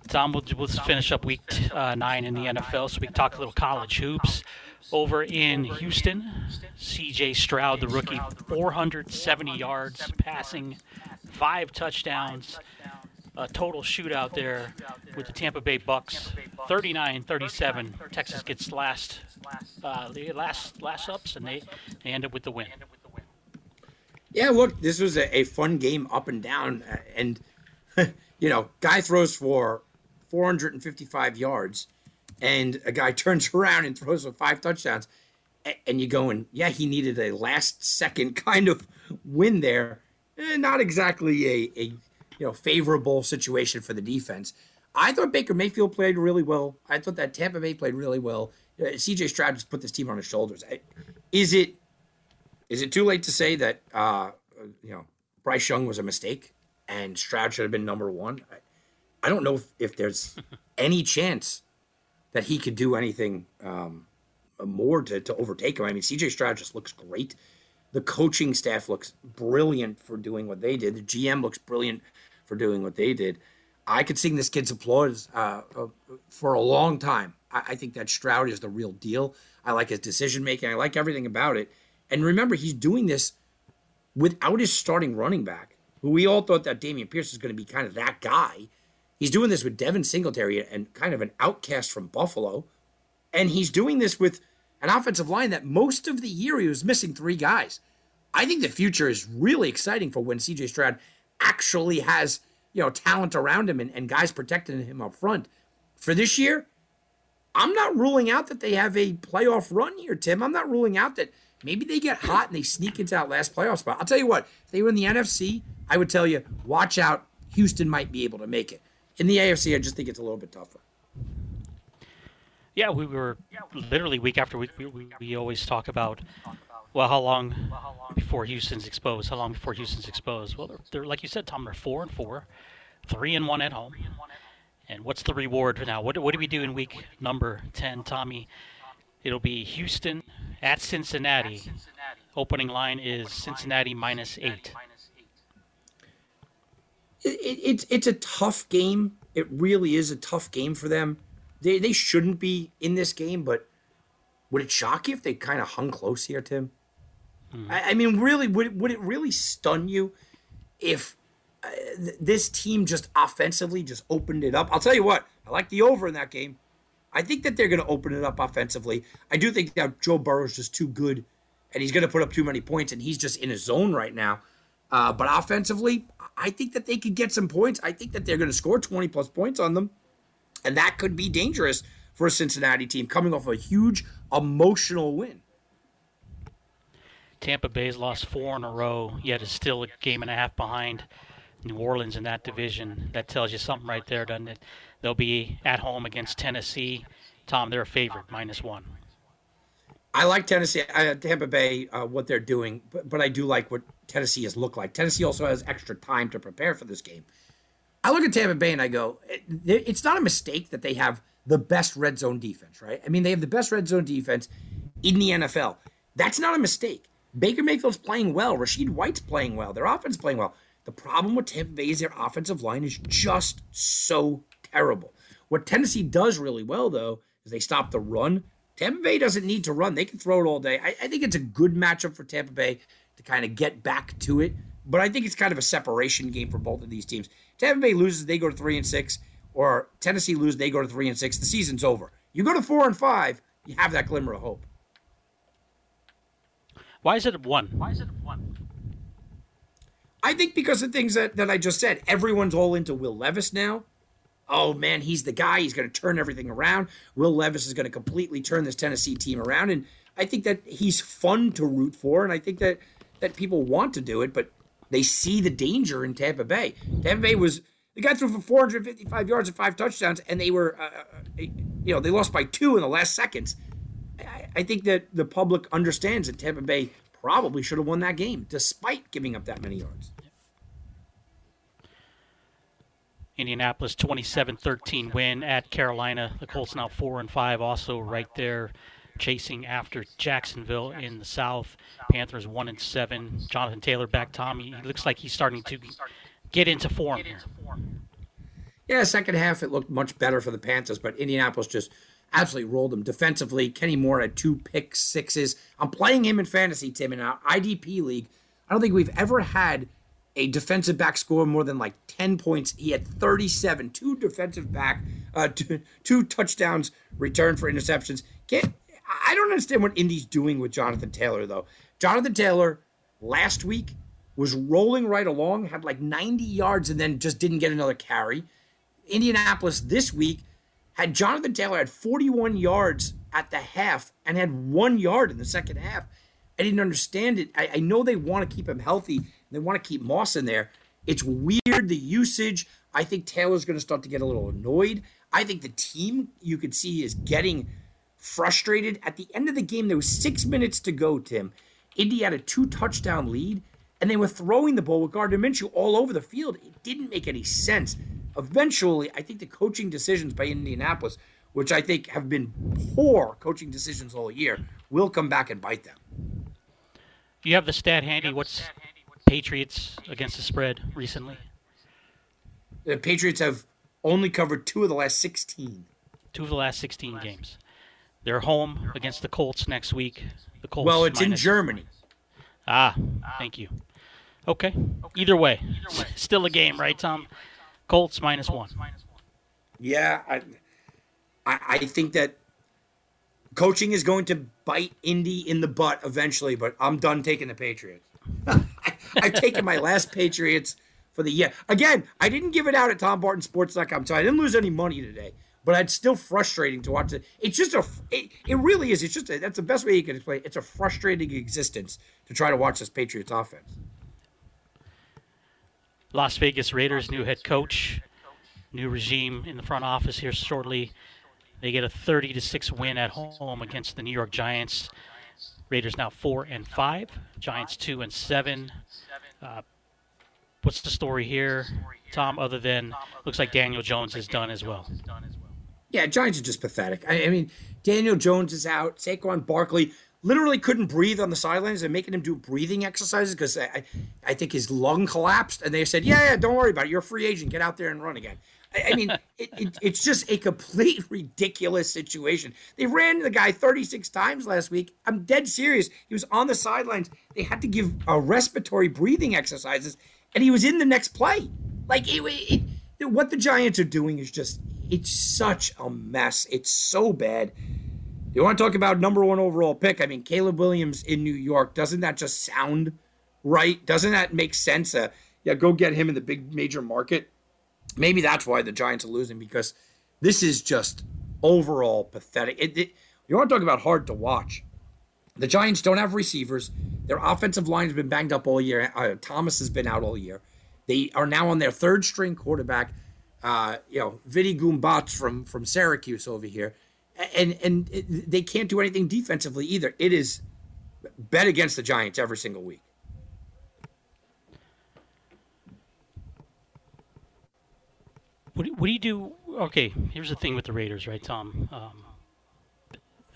Tom, we'll, we'll finish up week uh, nine in the NFL so we can talk a little college hoops. Over in Houston, CJ Stroud, the rookie, 470 yards passing, five touchdowns a total shootout there with the Tampa Bay Bucks, 39-37. Texas gets last uh, last last ups, and they, they end up with the win. Yeah, look, this was a, a fun game up and down, uh, and <laughs> you know, guy throws for 455 yards, and a guy <laughs> turns around and throws for five touchdowns, and you going, yeah, he needed a last second <laughs> kind of win there. Eh, not exactly a, a you know favorable situation for the defense. I thought Baker Mayfield played really well. I thought that Tampa Bay played really well. Uh, CJ Stroud just put this team on his shoulders. Is it is it too late to say that uh, you know Bryce Young was a mistake and Stroud should have been number one? I, don't know if, if there's <laughs> any chance that he could do anything um, more to, to overtake him. I mean, CJ Stroud just looks great. The coaching staff looks brilliant for doing what they did. The GM looks brilliant for doing what they did. I could sing this kid's applause uh, uh, for a long time. I, I, think that Stroud is the real deal. I like his decision making. I like everything about it. And remember, he's doing this without his starting running back, who we all thought that Dameon Pierce was going to be kind of that guy. He's doing this with Devin Singletary and kind of an outcast from Buffalo. And he's doing this with an offensive line that most of the year he was missing three guys. I think the future is really exciting for when CJ Stroud actually has you know talent around him and, and guys protecting him up front. For this year, I'm not ruling out that they have a playoff run here, Tim. I'm not ruling out that maybe they get hot and they sneak into that last playoff spot. I'll tell you what, if they were in the NFC, I would tell you, watch out. Houston might be able to make it. In the AFC, I just think it's a little bit tougher. Yeah, we were literally week after week. We, we, we always talk about well, how long before Houston's exposed? How long before Houston's exposed? Well, they're, they're like you said, Tom. They're four and four, three and one at home. And what's the reward for now? What, what do we do in week number ten, Tommy? It'll be Houston at Cincinnati. Opening line is Cincinnati minus eight. It, it, it's it's a tough game. It really is a tough game for them. They they shouldn't be in this game, but would it shock you if they kind of hung close here, Tim? Mm. I, I, mean, really, would it, would it really stun you if uh, th- this team just offensively just opened it up? I'll tell you what, I like the over in that game. I think that they're going to open it up offensively. I do think that Joe Burrow is just too good, and he's going to put up too many points, and he's just in his zone right now. Uh, but offensively, I think that they could get some points. I think that they're going to score 20 plus points on them, and that could be dangerous for a Cincinnati team coming off a huge emotional win. Tampa Bay's lost four in a row, yet is still a game and a half behind New Orleans in that division. That tells you something right there, doesn't it? They'll be at home against Tennessee. Tom, they're a favorite, minus one. I like Tennessee, uh, Tampa Bay, uh, what they're doing, but, but I do like what Tennessee has looked like. Tennessee also has extra time to prepare for this game. I look at Tampa Bay and I go, it, it's not a mistake that they have the best red zone defense, right? I mean, they have the best red zone defense in the NFL. That's not a mistake. Baker Mayfield's playing well. Rachaad White's playing well. Their offense is playing well. The problem with Tampa Bay is their offensive line is just so terrible. What Tennessee does really well, though, is they stop the run. Tampa Bay doesn't need to run. They can throw it all day. I, I think it's a good matchup for Tampa Bay to kind of get back to it. But I think it's kind of a separation game for both of these teams. Tampa Bay loses, they go to three and six, or Tennessee loses, they go to three and six. The season's over. You go to four and five, you have that glimmer of hope. Why is it one? Why is it one? I think because of things that, that I just said. Everyone's all into Will Levis now. Oh man, he's the guy. He's going to turn everything around. Will Levis is going to completely turn this Tennessee team around, and I think that he's fun to root for, and I think that that people want to do it, but they see the danger in Tampa Bay. Tampa Bay was the guy threw for 455 yards and five touchdowns, and they were, uh, uh, you know, they lost by two in the last seconds. I think that the public understands that Tampa Bay probably should have won that game despite giving up that many yards. Indianapolis 27-13 win at Carolina. The Colts now 4 and 5 also right there chasing after Jacksonville in the South. Panthers one and seven. Jonathan Taylor back. Tommy, he looks like he's starting to get into form here. Yeah, second half it looked much better for the Panthers, but Indianapolis just absolutely rolled them defensively. Kenny Moore had two pick sixes. I'm playing him in fantasy, Tim, in our IDP league. I don't think we've ever had a defensive back score more than like 10 points. He had 37, two defensive back, uh, two, two touchdowns returned for interceptions. Can't, I don't understand what Indy's doing with Jonathan Taylor, though. Jonathan Taylor last week was rolling right along, had like 90 yards, and then just didn't get another carry. Indianapolis this week had Jonathan Taylor had 41 yards at the half and had one yard in the second half. I didn't understand it. I, I know they want to keep him healthy. They want to keep Moss in there. It's weird the usage. I think Taylor's going to start to get a little annoyed. I think the team you could see is getting frustrated. At the end of the game, there was six minutes to go, Tim. Indy had a two touchdown lead, and they were throwing the ball with Gardner Minshew all over the field. It didn't make any sense eventually, I think the coaching decisions by Indianapolis, which I think have been poor coaching decisions all year, will come back and bite them. You have the stat handy. What's Patriots against the spread recently? The Patriots have only covered two of the last 16. Two of the last 16 games. They're home against the Colts next week. The Colts. Well, it's in Germany. Ah, thank you. Okay. Either way, Either way. still a game, right, Tom? Colts minus one. Yeah, I, I think that coaching is going to bite Indy in the butt eventually, but I'm done taking the Patriots. <laughs> I've taken my last Patriots for the year. Again, I didn't give it out at TomBartonSports.com, so I didn't lose any money today. But it's still frustrating to watch it. It's just a, it, it really is. It's just a, that's the best way you can explain. It. It's a frustrating existence to try to watch this Patriots offense. Las Vegas Raiders new head coach, new regime in the front office here shortly. They get a 30 to 6 win at home against the New York Giants. Raiders now 4 and 5, Giants 2 and 7. Uh, what's the story here, Tom, other than looks like Daniel Jones is done as well? Yeah, Giants are just pathetic. I, I mean, Daniel Jones is out. Saquon Barkley literally couldn't breathe on the sidelines and making him do breathing exercises because I, I think his lung collapsed. And they said, yeah, yeah, don't worry about it. You're a free agent. Get out there and run again. I, I mean, <laughs> it, it, it's just a complete ridiculous situation. They ran the guy 36 times last week. I'm dead serious. He was on the sidelines. They had to give a respiratory breathing exercises, and he was in the next play. Like, it, it, what the Giants are doing is just, it's such a mess. It's so bad. You want to talk about number one overall pick? I mean, Caleb Williams in New York. Doesn't that just sound right? Doesn't that make sense? Uh, yeah, go get him in the big major market. Maybe that's why the Giants are losing because this is just overall pathetic. It, it, you want to talk about hard to watch? The Giants don't have receivers. Their offensive line has been banged up all year. Uh, Thomas has been out all year. They are now on their third string quarterback. Uh, you know, Vidi Gumbats from from Syracuse over here and and they can't do anything defensively either. It is bet against the Giants every single week. What do, what do you do? Okay, here's the thing with the Raiders, right, Tom? Um,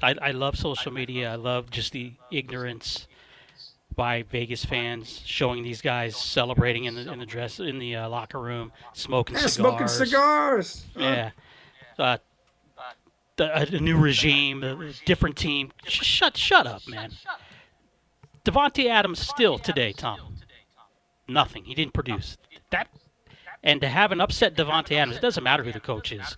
I, I love social media. I love just the ignorance by Vegas fans showing these guys celebrating in the in the dress in the uh, locker room, smoking yeah, cigars. smoking cigars. Yeah. Uh, a, a new regime, a different team. Shut, shut up, man. Davante Adams still today, Tom. Nothing. He didn't produce that. And to have an upset Davante Adams, it doesn't matter who the coach is.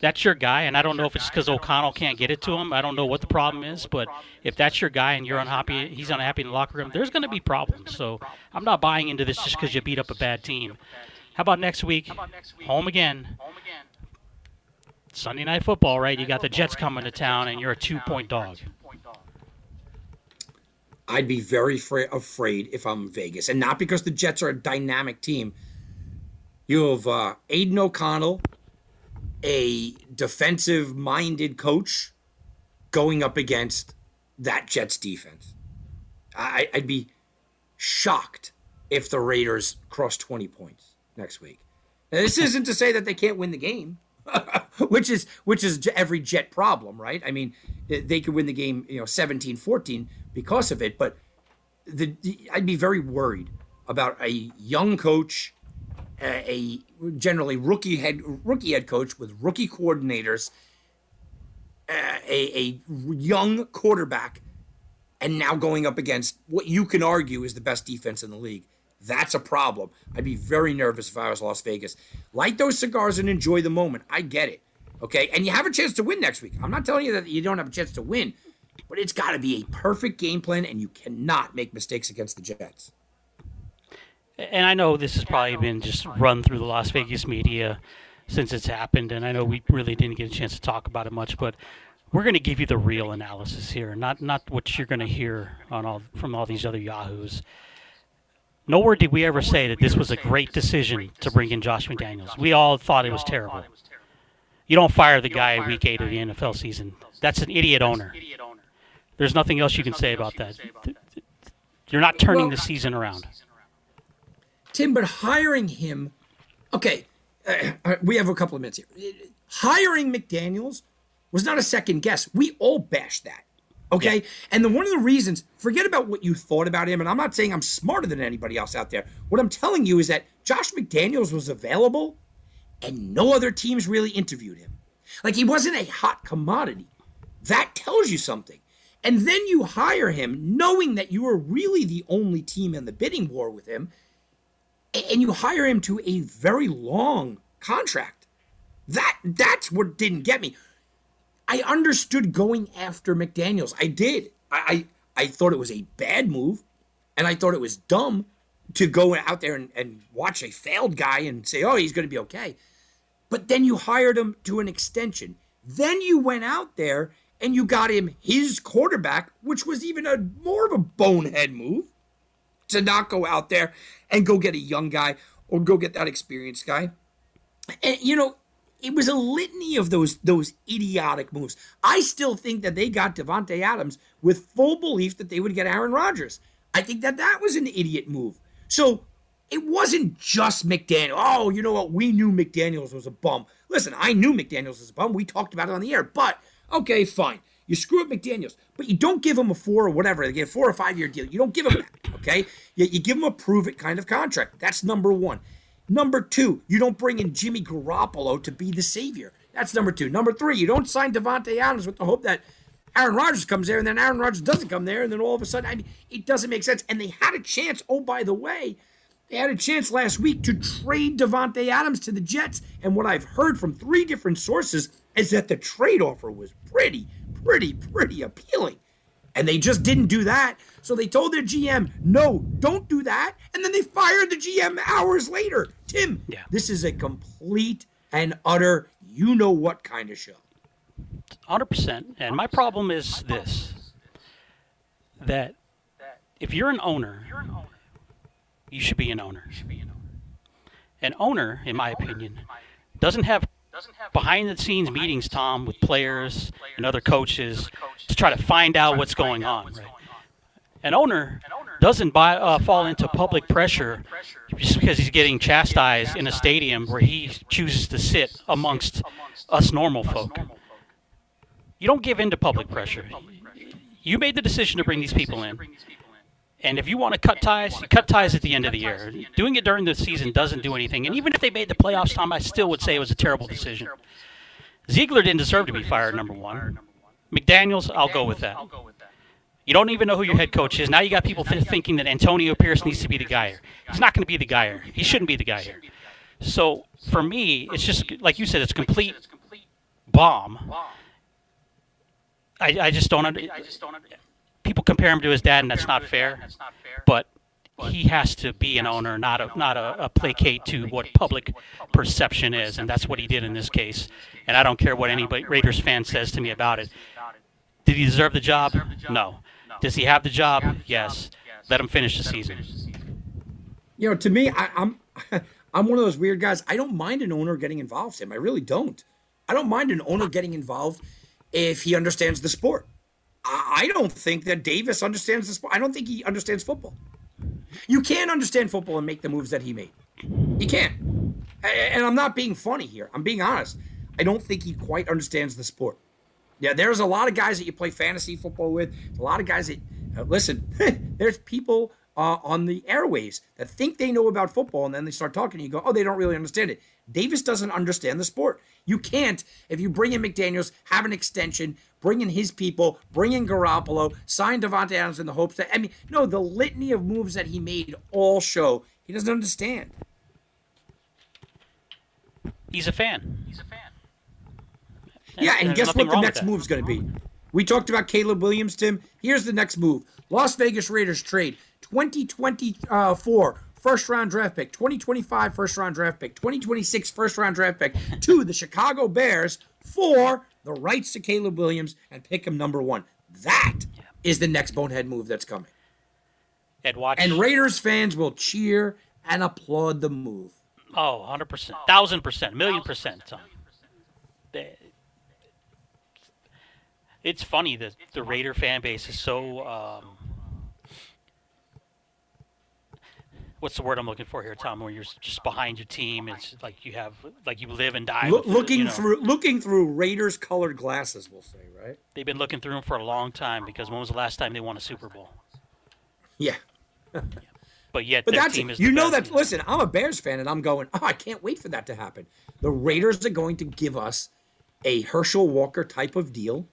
That's your guy, and I don't know if it's because O'Connell can't get it to him. I don't know what the problem is, but if that's your guy and you're unhappy, he's unhappy in the locker room. There's going to be problems. So I'm not buying into this just because you beat up a bad team. How about next week? Home again. Sunday night football, right? You got the Jets coming to town, and you're a two-point dog. I'd be very fra- afraid if I'm Vegas, and not because the Jets are a dynamic team. You have uh, Aidan O'Connell, a defensive-minded coach, going up against that Jets defense. I- I'd be shocked if the Raiders cross 20 points next week. Now, this isn't to say that they can't win the game. <laughs> which is which is every Jet problem, right? I mean, they could win the game, you know, 17-14 because of it, but the, the I'd be very worried about a young coach, a, generally rookie head rookie head coach with rookie coordinators, uh, a, a young quarterback, and now going up against what you can argue is the best defense in the league. That's a problem. I'd be very nervous if I was Las Vegas. Light those cigars and enjoy the moment. I get it. Okay. And you have a chance to win next week. I'm not telling you that you don't have a chance to win, but it's got to be a perfect game plan, and you cannot make mistakes against the Jets. And I know this has probably been just run through the Las Vegas media since it's happened, and I know we really didn't get a chance to talk about it much, but we're going to give you the real analysis here, not not what you're going to hear on all from all these other yahoos. Nowhere did we ever say that this was a great decision to bring in Josh McDaniels. We all thought it was terrible. You don't fire the guy week eight of the NFL season. That's an idiot owner. There's nothing else you can say about that. You're not turning the season around. Tim, but hiring him, okay, uh, we have a couple of minutes here. Hiring McDaniels was not a second guess. We all bashed that. Okay. Yeah. And then one of the reasons, forget about what you thought about him. And I'm not saying I'm smarter than anybody else out there. What I'm telling you is that Josh McDaniels was available and no other teams really interviewed him. Like he wasn't a hot commodity. That tells you something. And then you hire him knowing that you are really the only team in the bidding war with him. And you hire him to a very long contract. That that's what didn't get me. I understood going after McDaniels. I did. I, I, I thought it was a bad move, and I thought it was dumb to go out there and, and watch a failed guy and say, oh, he's going to be okay. But then you hired him to an extension. Then you went out there and you got him his quarterback, which was even a more of a bonehead move to not go out there and go get a young guy or go get that experienced guy. And you know, it was a litany of those those idiotic moves. I still think that they got Davante Adams with full belief that they would get Aaron Rodgers. I think that that was an idiot move. So it wasn't just McDaniel. Oh, you know what? We knew McDaniels was a bum. Listen, I knew McDaniels was a bum. We talked about it on the air. But okay, fine. You screw up McDaniels, but you don't give him a four or whatever. They get a four or five year deal. You don't give him that. Okay, you, you give him a prove it kind of contract. That's number one. Number two, you don't bring in Jimmy Garoppolo to be the savior. That's number two. Number three, you don't sign Davante Adams with the hope that Aaron Rodgers comes there and then Aaron Rodgers doesn't come there and then all of a sudden, I mean, it doesn't make sense. And they had a chance. Oh, by the way, they had a chance last week to trade Davante Adams to the Jets. And what I've heard from three different sources is that the trade offer was pretty, pretty, pretty appealing. And they just didn't do that. So they told their GM, no, don't do that. And then they fired the GM hours later. Tim, yeah. this is a complete and utter you know what kind of show. 100%. And my problem is this that if you're an owner, you should be an owner. An owner, in my opinion, doesn't have behind the scenes meetings, Tom, with players and other coaches to try to find out what's going on. Right? An owner doesn't buy, uh, fall into public pressure just because he's getting chastised in a stadium where he chooses to sit amongst us normal folk. You don't give in to public pressure. You made the decision to bring these people in. And if you want to cut ties, cut ties at the end of the year. Doing it during the season doesn't do anything. And even if they made the playoffs, Tom, I still would say it was a terrible decision. Ziegler didn't deserve to be fired, number one. McDaniels, I'll go with that. You don't even know who your head coach is. Now you got people th- thinking that Antonio Pierce needs to be the guy here. He's not going to be the guy here. He shouldn't be the guy here. So for me, it's just like you said, it's complete bomb. I, I just don't. Under, people compare him to his dad, and that's not fair. That's not fair. But he has to be an owner, not a not a, a, placate to what public perception is, and that's what he did in this case. And I don't care what any Raiders fan says to me about it. Did he deserve the job? No. Does he have the job? Yes. Let him finish the season. You know, to me, I, I'm <laughs> I'm one of those weird guys. I don't mind an owner getting involved. Him, I really don't. I don't mind an owner getting involved if he understands the sport. I don't think that Davis understands sport. I don't think he understands football. You can't understand football and make the moves that he made. You can't. And I'm not being funny here. I'm being honest. I don't think he quite understands the sport. Yeah, there's a lot of guys that you play fantasy football with. A lot of guys that uh, listen. <laughs> there's people uh, on the airways that think they know about football, and then they start talking. And you go, "Oh, they don't really understand it." Davis doesn't understand the sport. You can't if you bring in McDaniel's, have an extension, bring in his people, bring in Garoppolo, sign Davante Adams in the hopes that I mean, no, the litany of moves that he made all show he doesn't understand. He's a fan. He's a fan. Yeah, and guess what the next move is going to be? We talked about Caleb Williams, Tim. Here's the next move Las Vegas Raiders trade 2024 first round draft pick, 2025 first round draft pick, 2026 first round draft pick to the Chicago Bears for the rights to Caleb Williams and pick him number one. That is the next bonehead move that's coming. And watch. And Raiders fans will cheer and applaud the move. Oh, 100%. 1,000%. Million percent. Tom it's funny that the Raider fan base is so. Um, what's the word I'm looking for here, Tom? Where you're just behind your team, it's like you have, like you live and die. Look, looking you know. through, looking through Raiders colored glasses, we'll say, right? They've been looking through them for a long time because when was the last time they won a Super Bowl? Yeah. <laughs> But yet, but that's you know that. Listen, I'm a Bears fan, and I'm going. Oh, I can't wait for that to happen. The Raiders are going to give us a Herschel Walker type of deal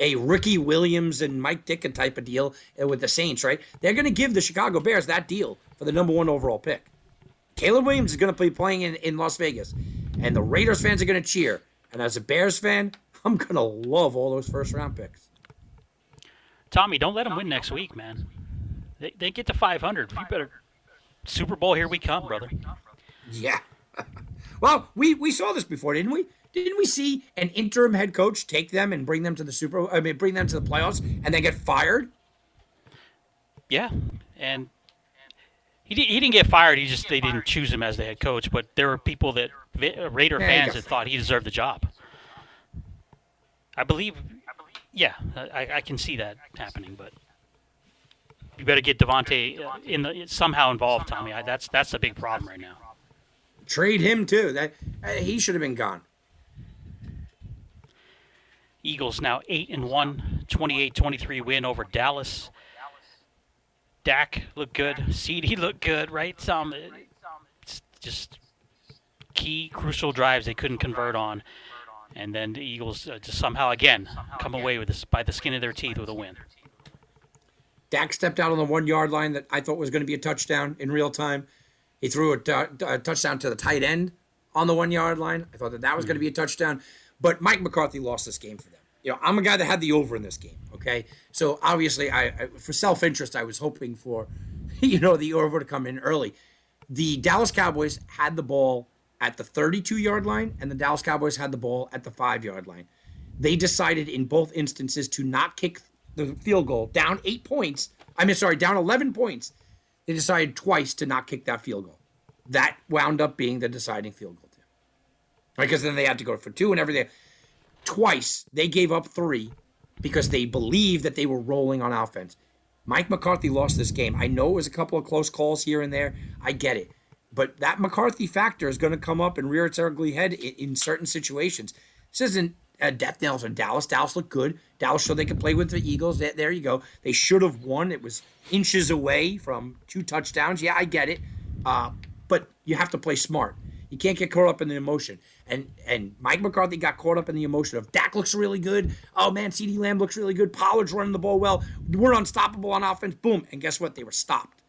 a Ricky Williams and Mike Ditka type of deal with the Saints, right? They're going to give the Chicago Bears that deal for the number one overall pick. Caleb Williams is going to be playing in, in Las Vegas, and the Raiders fans are going to cheer. And as a Bears fan, I'm going to love all those first round picks. Tommy, don't let them win next week, man. They, they get to 500. You better Super Bowl, here we come, brother. Yeah. <laughs> well, we, we saw this before, didn't we? Didn't we see an interim head coach take them and bring them to the Super? I mean, bring them to the playoffs and then get fired? Yeah, and he, he didn't get fired. He just they didn't choose him as the head coach. But there were people that Raider yeah, fans that thought he deserved the job. I believe, yeah, I, I can see that happening. But you better get Davante in the somehow involved, Tommy. I, that's that's a big problem right now. Trade him too. That uh, he should have been gone. Eagles now 8 and 1, 28-23 win over Dallas. Dak looked good. CeeDee looked good, right? Some just key, crucial drives they couldn't convert on. And then the Eagles uh, just somehow, again, come away with this by the skin of their teeth with a win. Dak stepped out on the one yard line that I thought was going to be a touchdown in real time. He threw a, t- a touchdown to the tight end on the one yard line. I thought that that was mm-hmm. going to be a touchdown. But Mike McCarthy lost this game for them you know, I'm a guy that had the over in this game. Okay, so obviously, I, I for self interest, I was hoping for, <laughs> you know, the over to come in early. The Dallas Cowboys had the ball at the 32 yard line, and the Dallas Cowboys had the ball at the five yard line. They decided in both instances to not kick the field goal down eight points. I mean, sorry, down 11 points. They decided twice to not kick that field goal. That wound up being the deciding field goal, too. Because then they had to go for two and everything twice they gave up three because they believed that they were rolling on offense. Mike McCarthy lost this game. I know it was a couple of close calls here and there. I get it. But that McCarthy factor is going to come up and rear its ugly head in, in certain situations. This isn't a death nails in Dallas. Dallas looked good. Dallas showed they could play with the Eagles. There you go. They should have won. It was inches away from two touchdowns. Yeah, I get it. Uh, but you have to play smart. You can't get caught up in the emotion. And and Mike McCarthy got caught up in the emotion of Dak looks really good. Oh man, CeeDee Lamb looks really good. Pollard's running the ball well. We're unstoppable on offense. Boom. And guess what? They were stopped.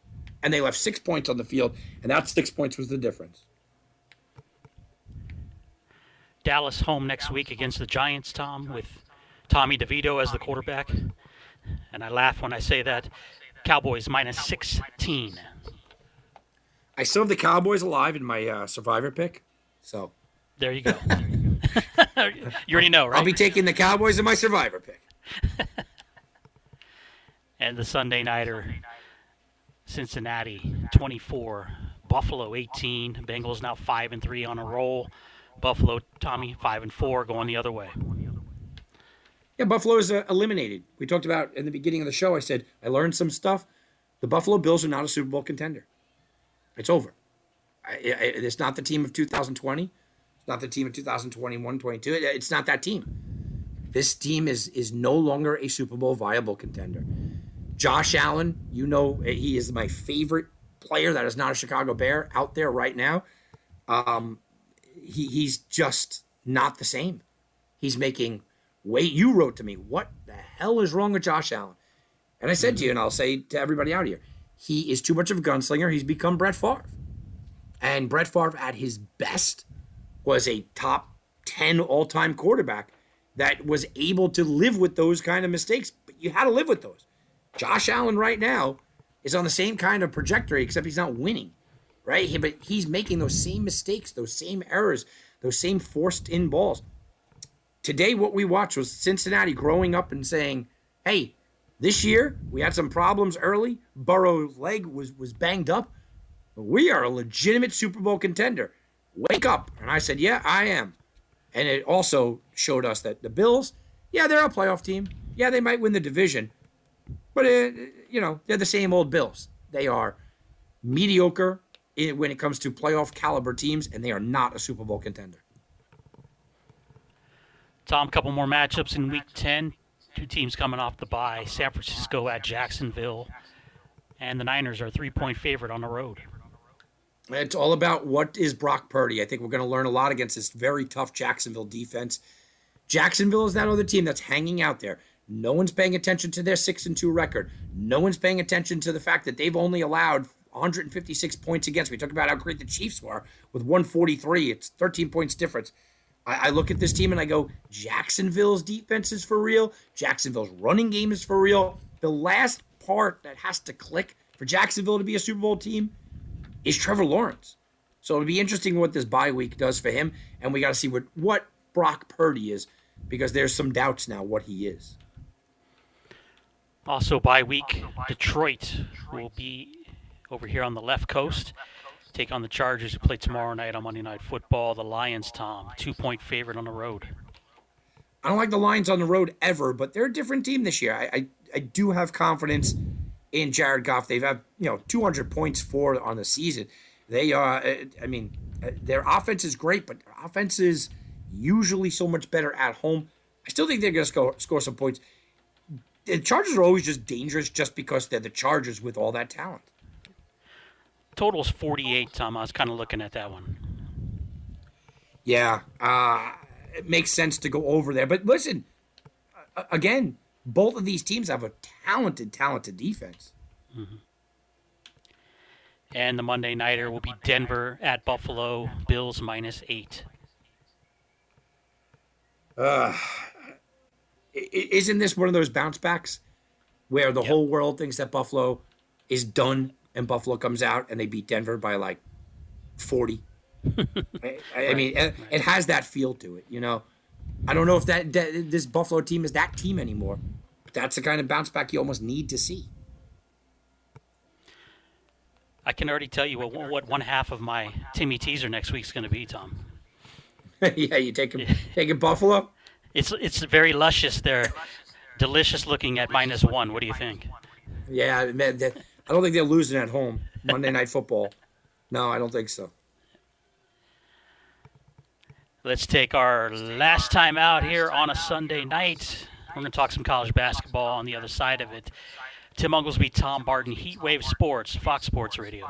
And they left six points on the field, and that six points was the difference. Dallas home next week against the Giants, Tom, with Tommy DeVito as the quarterback. And I laugh when I say that. Cowboys minus 16. I still have the Cowboys alive in my uh, survivor pick. So there you go. <laughs> you already know, right? I'll be taking the Cowboys in my survivor pick. <laughs> and the Sunday nighter, Cincinnati 24, Buffalo 18. Bengals now five and three on a roll. Buffalo, Tommy, five and four, going the other way. Yeah, Buffalo is uh, eliminated. We talked about in the beginning of the show. I said I learned some stuff. The Buffalo Bills are not a Super Bowl contender. It's over. I, I, it's not the team of 2020. Not the team of 2021 22. It's not that team. This team is is no longer a Super Bowl viable contender. Josh Allen, you know, he is my favorite player that is not a Chicago Bear out there right now. Um, he, he's just not the same. He's making wait. You wrote to me, what the hell is wrong with Josh Allen? And I said to you, and I'll say to everybody out here, he is too much of a gunslinger. He's become Brett Favre. And Brett Favre at his best was a top 10 all time quarterback that was able to live with those kind of mistakes. But you had to live with those. Josh Allen right now is on the same kind of trajectory, except he's not winning, right? He- But he's making those same mistakes, those same errors, those same forced in balls. Today, what we watched was Cincinnati growing up and saying, hey, this year we had some problems early. Burrow's leg was, was banged up. But we are a legitimate Super Bowl contender. Wake up. And I said, yeah, I am. And it also showed us that the Bills, yeah, they're a playoff team. Yeah, they might win the division. But, uh, you know, they're the same old Bills. They are mediocre when it comes to playoff caliber teams, and they are not a Super Bowl contender. Tom, a couple more matchups in Week 10. Two teams coming off the bye. San Francisco at Jacksonville. And the Niners are three-point favorite on the road. It's all about what is Brock Purdy. I think we're going to learn a lot against this very tough Jacksonville defense. Jacksonville is that other team that's hanging out there. No one's paying attention to their 6 and 2 record. No one's paying attention to the fact that they've only allowed 156 points against. We talk about how great the Chiefs were with 143. It's 13 points difference. I, I look at this team and I go, Jacksonville's defense is for real. Jacksonville's running game is for real. The last part that has to click for Jacksonville to be a Super Bowl team is Trevor Lawrence. So it'll be interesting what this bye week does for him, and we got to see what what Brock Purdy is because there's some doubts now what he is. Also, by week, Detroit will be over here on the left coast. Take on the Chargers, who play tomorrow night on Monday Night Football. The Lions, Tom, two-point favorite on the road. I don't like the Lions on the road ever, but they're a different team this year. I I, I do have confidence in Jared Goff. They've had you know 200 points for on the season. They are. Uh, I mean, uh, their offense is great, but their offense is usually so much better at home. I still think they're going to score score some points. The Chargers are always just dangerous just because they're the Chargers with all that talent. Total's 48, Tom. I was kind of looking at that one. Yeah, uh, it makes sense to go over there. But listen, again, both of these teams have a talented, talented defense. And the Monday Nighter will be Denver at Buffalo. Bills minus eight. Uh, isn't this one of those bounce backs where the Yep. whole world thinks that Buffalo is done and Buffalo comes out and they beat Denver by like 40? <laughs> I, I mean, it, it has that feel to it, you know. I don't know if that, that this Buffalo team is that team anymore. That's the kind of bounce back you almost need to see. I can already tell you what, what one half of my Timmy teaser next week's going to be, Tom. <laughs> yeah, you take him, taking Buffalo. It's it's very luscious. They're delicious looking at minus one. What do you think? Yeah, man, that, I don't think they're losing at home Monday Night Football. No, I don't think so. Let's take our last time out here on a Sunday night. We're going to talk some college basketball on the other side of it. Tim Unglesby, Tom Barton, Heatwave Sports, Fox Sports Radio.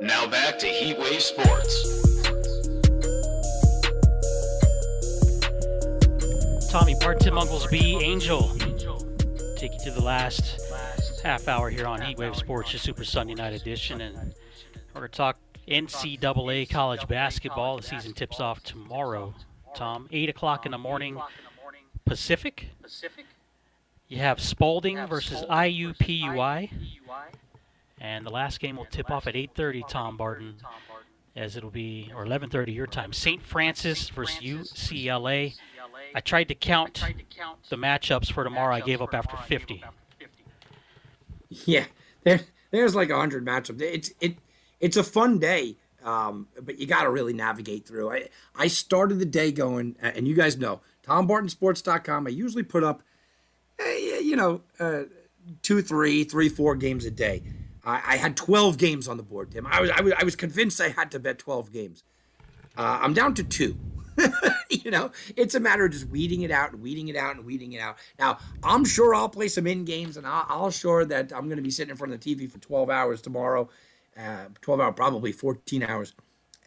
Now back to Heatwave Sports. Tommy Barton, Tim Unglesby, Angel. Take you to the last half hour here on Heatwave Sports, your Super Sunday Night edition. And we're going to talk NCAA college basketball. The season tips off tomorrow, Tom. 8 o'clock in the morning Pacific. You have Spalding versus IUPUI. And the last game will tip off at 8.30, Tom Barton, as it'll be, or 11.30 your time. St. Francis versus UCLA. I tried to count the matchups for tomorrow. I gave up after 50. Yeah, there, there's like a hundred matchups. It's it, it's a fun day, um, but you got to really navigate through. I I started the day going, and you guys know, TomBartonSports.com. I usually put up, eh, you know, uh, two, three, three, four games a day. I, I had 12 games on the board, Tim. I was, I was I was convinced I had to bet 12 games. Uh, I'm down to two. <laughs> you know, it's a matter of just weeding it out and weeding it out and weeding it out. Now, I'm sure I'll play some in games and I'll, I'll sure that I'm going to be sitting in front of the TV for 12 hours tomorrow, uh, 12 hours, probably 14 hours,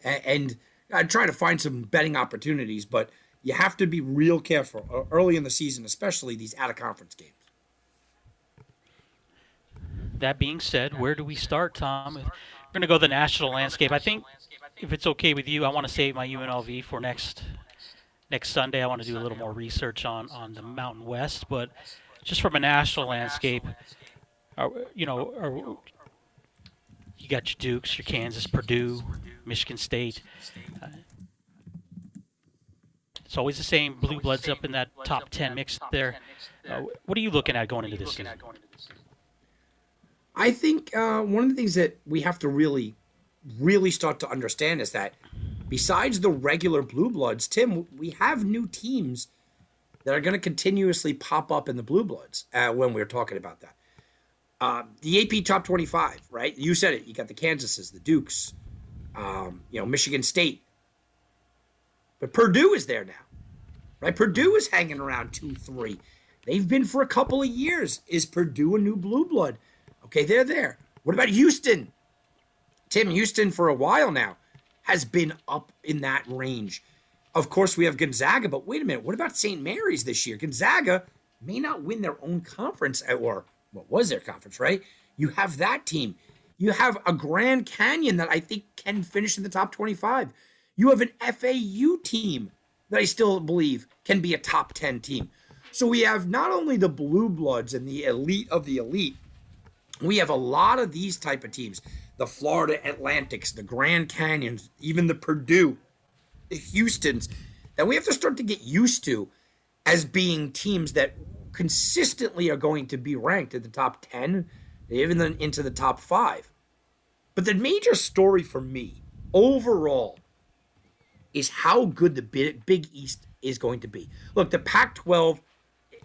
and, and I try to find some betting opportunities. But you have to be real careful uh, early in the season, especially these out of conference games. That being said, where do we start, Tom? We're going to go the national landscape. I think if it's okay with you, I want to save my UNLV for next next Sunday. I want to do a little more research on on the Mountain West, but just from a national landscape, are, you know, are, you got your Dukes, your Kansas, Purdue, Michigan State. Uh, it's always the same blue bloods up in that top 10 mix there. Uh, what are you looking at going into this season? I think uh, one of the things that we have to really, really start to understand is that besides the regular blue bloods, Tim, we have new teams that are going to continuously pop up in the blue bloods uh, when we're talking about that. Uh, the AP top 25, right? You said it. You got the Kansases, the Dukes, um, you know, Michigan State. But Purdue is there now, right? Purdue is hanging around 2 3. They've been for a couple of years. Is Purdue a new blue blood? Okay, they're there. What about Houston? Tim Houston for a while now has been up in that range. Of course, we have Gonzaga, but wait a minute. What about St. Mary's this year? Gonzaga may not win their own conference, uh, or what was their conference, right? You have that team. You have a Grand Canyon that I think can finish in the top 25. You have an FAU team that I still believe can be a top 10 team. So we have not only the blue bloods and the elite of the elite, we have a lot of these type of teams the florida atlantics the grand canyons even the purdue the houstons that we have to start to get used to as being teams that consistently are going to be ranked in the top 10 even into the top 5 but the major story for me overall is how good the big east is going to be look the pac 12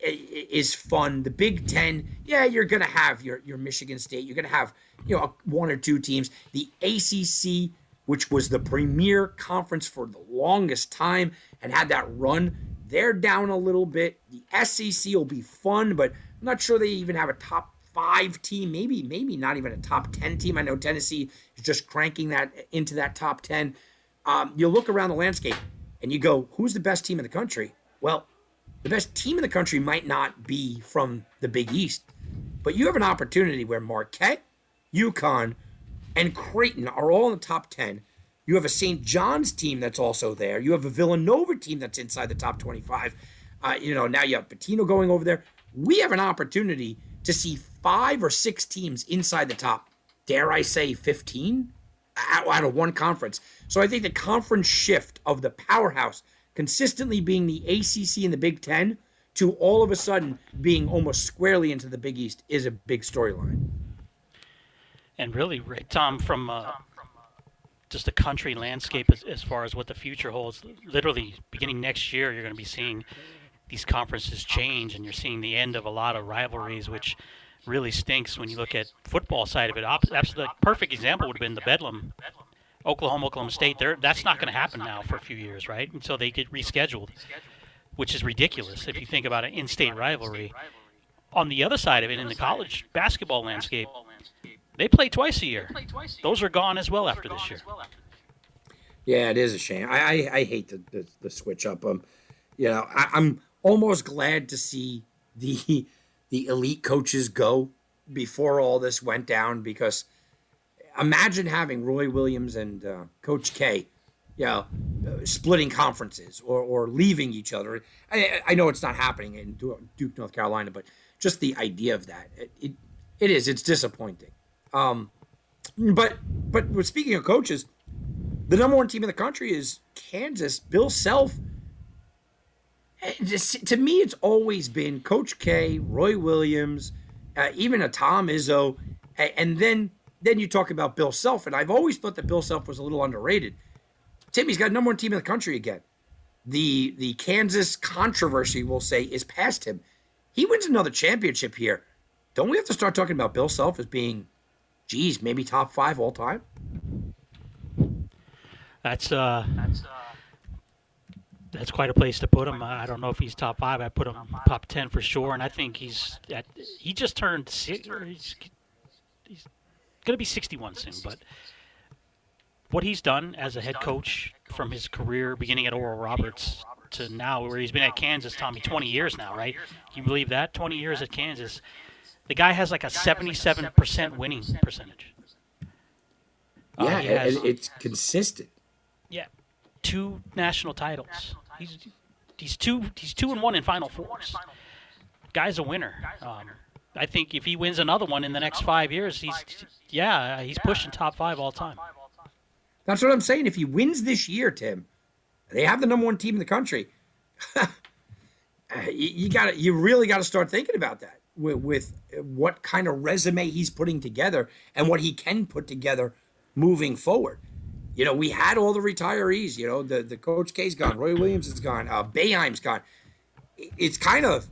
is fun. The Big Ten, yeah, you're gonna have your your Michigan State. You're gonna have you know one or two teams. The ACC, which was the premier conference for the longest time and had that run, they're down a little bit. The SEC will be fun, but I'm not sure they even have a top five team. Maybe maybe not even a top ten team. I know Tennessee is just cranking that into that top ten. Um, you look around the landscape and you go, who's the best team in the country? Well, the best team in the country might not be from the Big East, but you have an opportunity where Marquette, UConn, and Creighton are all in the top 10. You have a St. John's team that's also there. You have a Villanova team that's inside the top 25. Uh, you know, now you have Pitino going over there. We have an opportunity to see five or six teams inside the top, dare I say 15 out of one conference. So I think the conference shift of the powerhouse – consistently being the ACC and the Big Ten to all of a sudden being almost squarely into the Big East is a big storyline. And really, Rick, Tom, from uh, just the country landscape as, as far as what the future holds, literally beginning next year, you're going to be seeing these conferences change, and you're seeing the end of a lot of rivalries, which really stinks when you look at football side of it. Absolutely, perfect example would have been the Bedlam Oklahoma, Oklahoma State, There, that's not going to happen now for a few years, right? Until they get rescheduled, which is ridiculous if you think about an in-state rivalry. On the other side of it, in the college basketball landscape, they play twice a year. Those are gone as well after this year. Yeah, it is a shame. I I, I hate the, the, the switch up. Um, you know, I, I'm almost glad to see the the elite coaches go before all this went down because – imagine having Roy Williams and uh, Coach K, you know, uh, splitting conferences or, or leaving each other. I, I, know it's not happening in Duke, North Carolina, but just the idea of that, it, it, it is. It's disappointing. Um, but but speaking of coaches, the number one team in the country is Kansas. Bill Self. Just, to me, it's always been Coach K, Roy Williams, uh, even a Tom Izzo, and then then you talk about Bill Self, and I've always thought that Bill Self was a little underrated. Timmy's got number one team in the country again. The the Kansas controversy, we'll say, is past him. He wins another championship here. Don't we have to start talking about Bill Self as being, geez, maybe top five all time? That's uh, that's quite a place to put him. I don't know if he's top five. I put him top ten for sure, and I think he's at, he just turned six. He's, he's going to be 61 soon, but what he's done as a head coach from his career beginning at Oral Roberts to now, where he's been at Kansas, Tommy, 20 years now, right? Can you believe that? 20 years at Kansas. The guy has like a 77% winning percentage. Yeah, uh, has, it's consistent. Yeah, two national titles. He's he's two he's two and one in Final Fours. Guy's a winner. Um, I think if he wins another one in the next five years, he's yeah he's pushing top five all time. That's what I'm saying. If he wins this year, Tim, they have the number one team in the country. <laughs> you, you got You really got to start thinking about that with, with what kind of resume he's putting together and what he can put together moving forward. You know, we had all the retirees. You know, the the coach K's gone, Roy Williams is gone, uh, Boeheim's gone. It's kind of,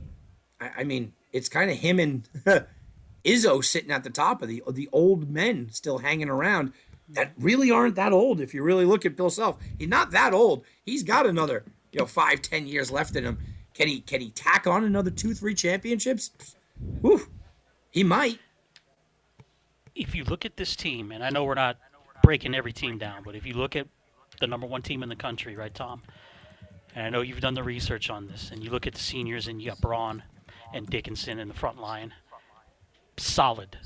I mean, it's kind of him and <laughs> Izzo sitting at the top of the the old men still hanging around that really aren't that old. If you really look at Bill Self, he's not that old. He's got another you know five ten years left in him. Can he can he tack on another two three championships? Whew, he might. If you look at this team, and I know we're not breaking every team down, but if you look at the number one team in the country, right, Tom? And I know you've done the research on this, and you look at the seniors, and you got Braun and Dickinson in the front line. Solid.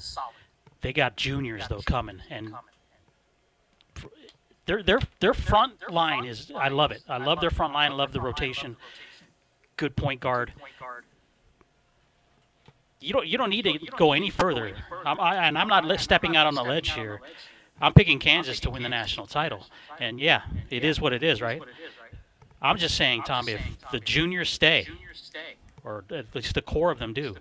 They got juniors though coming, and their their their front line is. I love it. I love their front line. I love the rotation. Good point guard. You don't you don't need to go any further. I'm, I, and I'm not stepping out on the ledge here. I'm picking Kansas to win the national title, and yeah, it is what it is, right? I'm just saying, Tom, if the juniors stay, or at least the core of them do.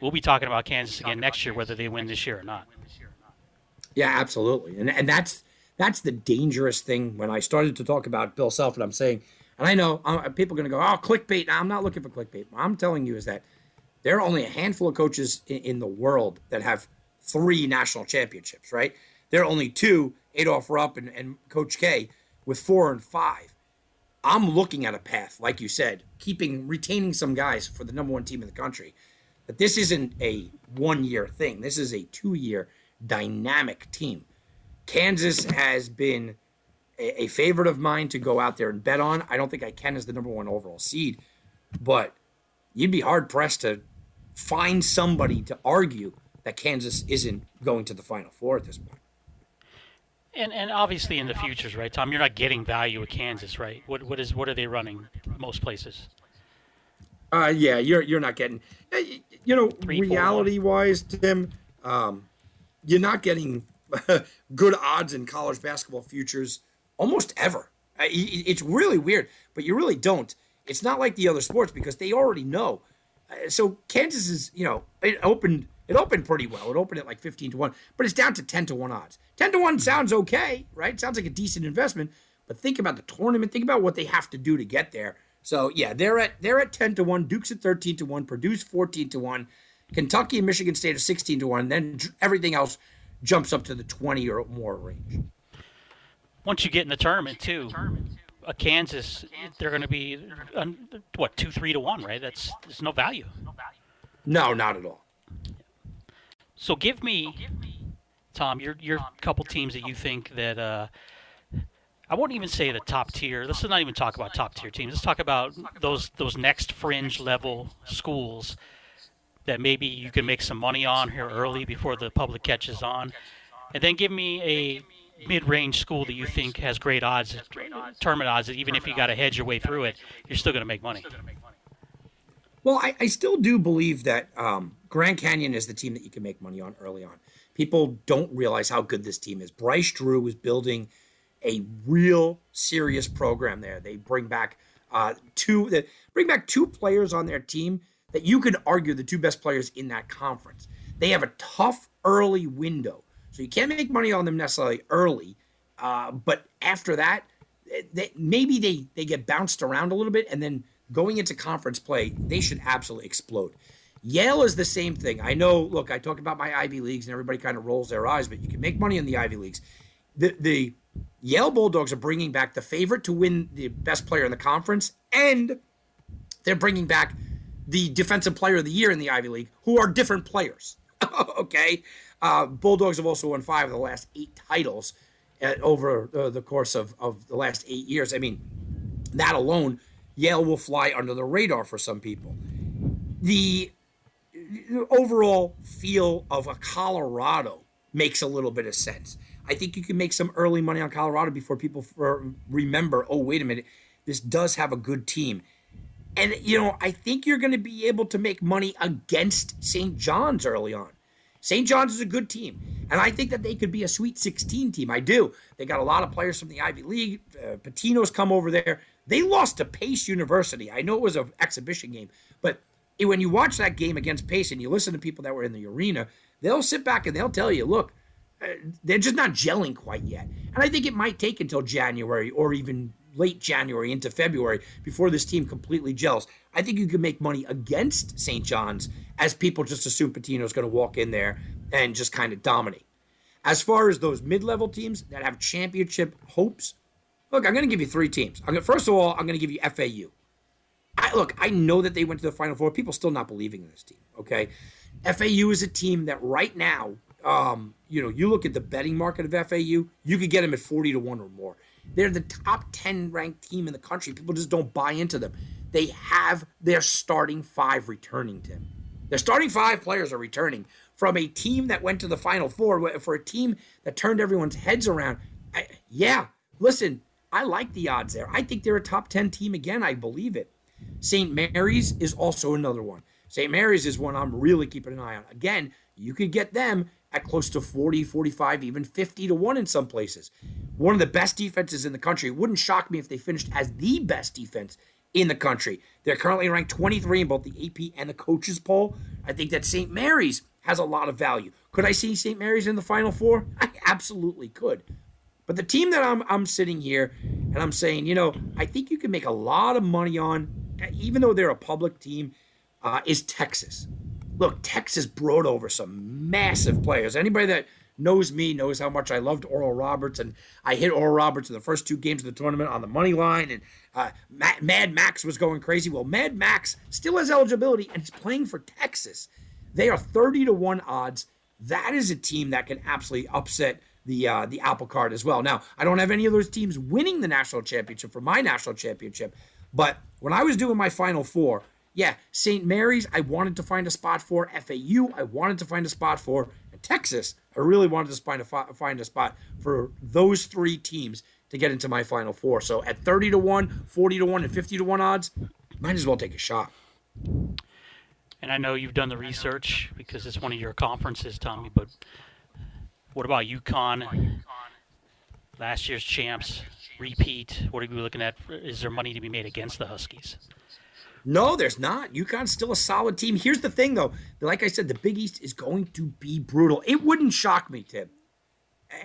We'll be talking about Kansas again next year, whether they win this year or not. Yeah, absolutely, and and that's that's the dangerous thing. When I started to talk about Bill Self, and I'm saying, and I know uh, people are going to go, "Oh, clickbait." I'm not looking for clickbait. What I'm telling you is that there are only a handful of coaches in, in the world that have three national championships. Right? There are only two, Adolph Rupp and, and Coach K, with four and five. I'm looking at a path, like you said, keeping retaining some guys for the number one team in the country. But this isn't a one year thing. This is a two year dynamic team. Kansas has been a, a, favorite of mine to go out there and bet on. I don't think I can as the number one overall seed, but you'd be hard pressed to find somebody to argue that Kansas isn't going to the Final Four at this point. And and obviously in the futures, right, Tom? You're not getting value at Kansas, right? What what is what are they running most places? Uh, yeah, you're you're not getting. You know, Three, reality four, wise, Tim, um, you're not getting <laughs> good odds in college basketball futures almost ever. It's really weird, but you really don't. It's not like the other sports because they already know. Uh, so Kansas is, you know, it opened it opened pretty well. It opened at like 15 to 1, but it's down to 10 to 1 odds. 10 to 1 sounds okay, right? Sounds like a decent investment, but think about the tournament, think about what they have to do to get there. So, yeah, they're at they're at 10 to 1, Duke's at 13 to 1, Purdue's 14 to 1, Kentucky and Michigan State are 16 to 1, then everything else jumps up to the 20 or more range. Once you get in the tournament, too, a Kansas, they're going to be what two, three to one, right? That's there's no value. No, not at all. So give me, Tom, your your couple teams that you think that uh, I won't even say the top tier. Let's not even talk about top tier teams. Let's talk about those those next fringe level schools that maybe you can make some money on here early before the public catches on, and then give me a mid-range school that you think has great odds, tournament odds. That even if you got to hedge your way through it, you're still going to make money. Well, I, I still do believe that um, Grand Canyon is the team that you can make money on early on. People don't realize how good this team is. Bryce Drew is building a real serious program there. They bring back uh, two that bring back two players on their team that you could argue the two best players in that conference. They have a tough early window, so you can't make money on them necessarily early. Uh, but after that, they, maybe they they get bounced around a little bit, and then going into conference play, they should absolutely explode. Yale is the same thing. I know, look, I talk about my Ivy Leagues and everybody kind of rolls their eyes, but you can make money in the Ivy Leagues. The, the Yale Bulldogs are bringing back the favorite to win the best player in the conference, and they're bringing back the defensive player of the year in the Ivy League, who are different players. <laughs> okay. Uh, Bulldogs have also won five of the last eight titles uh, over uh, the course of, of the last eight years. I mean, that alone, Yale will fly under the radar for some people. The overall feel of a Colorado makes a little bit of sense. I think you can make some early money on Colorado before people remember, oh, wait a minute, this does have a good team. And, you know, I think you're going to be able to make money against St. John's early on. St. John's is a good team, and I think that they could be a Sweet 16 team. I do. They got a lot of players from the Ivy League. Uh, Pitino's come over there. They lost to Pace University. I know it was an exhibition game, but when you watch that game against Pace and you listen to people that were in the arena, they'll sit back and they'll tell you, look, uh, they're just not gelling quite yet. And I think it might take until January or even late January into February before this team completely gels. I think you can make money against St. John's as people just assume Pitino's going to walk in there and just kind of dominate. As far as those mid-level teams that have championship hopes, look, I'm going to give you three teams. I'm gonna, first of all, I'm going to give you FAU. I, look, I know that they went to the Final Four. People still not believing in this team. Okay, FAU is a team that right now, um, you know, you look at the betting market of FAU, you could get them at forty to one or more. They're the top 10 ranked team in the country. People just don't buy into them. They have their starting five returning, Tim. Their starting five players are returning from a team that went to the Final Four, for a team that turned everyone's heads around. I, yeah, listen, I like the odds there. I think they're a top 10 team again. I believe it. St. Mary's is also another one. St. Mary's is one I'm really keeping an eye on. Again, you could get them at close to 40, 45, even 50 to 1 in some places. One of the best defenses in the country. It wouldn't shock me if they finished as the best defense in the country. They're currently ranked 23 in both the AP and the coaches poll. I think that St. Mary's has a lot of value. Could I see St. Mary's in the Final Four? <laughs> I absolutely could. But the team that I'm, I'm sitting here and I'm saying, you know, I think you can make a lot of money on, even though they're a public team, uh, is Texas look, Texas brought over some massive players. Anybody that knows me knows how much I loved Oral Roberts, and I hit Oral Roberts in the first two games of the tournament on the money line, and uh, Mad Max was going crazy. Well, Mad Max still has eligibility, and he's playing for Texas. They are 30 to 1 odds. That is a team that can absolutely upset the uh, the apple cart as well. Now, I don't have any of those teams winning the national championship for my national championship, but when I was doing my final four, yeah, St. Mary's, I wanted to find a spot for. FAU, I wanted to find a spot for. And Texas, I really wanted to find a, find a spot for those three teams to get into my Final Four. So at 30 to 1, 40 to 1, and 50 to 1 odds, might as well take a shot. And I know you've done the research because it's one of your conferences, Tommy, but what about UConn? Last year's champs, repeat. What are we looking at? Is there money to be made against the Huskies? No, there's not. UConn's still a solid team. Here's the thing, though. Like I said, the Big East is going to be brutal. It wouldn't shock me, Tim.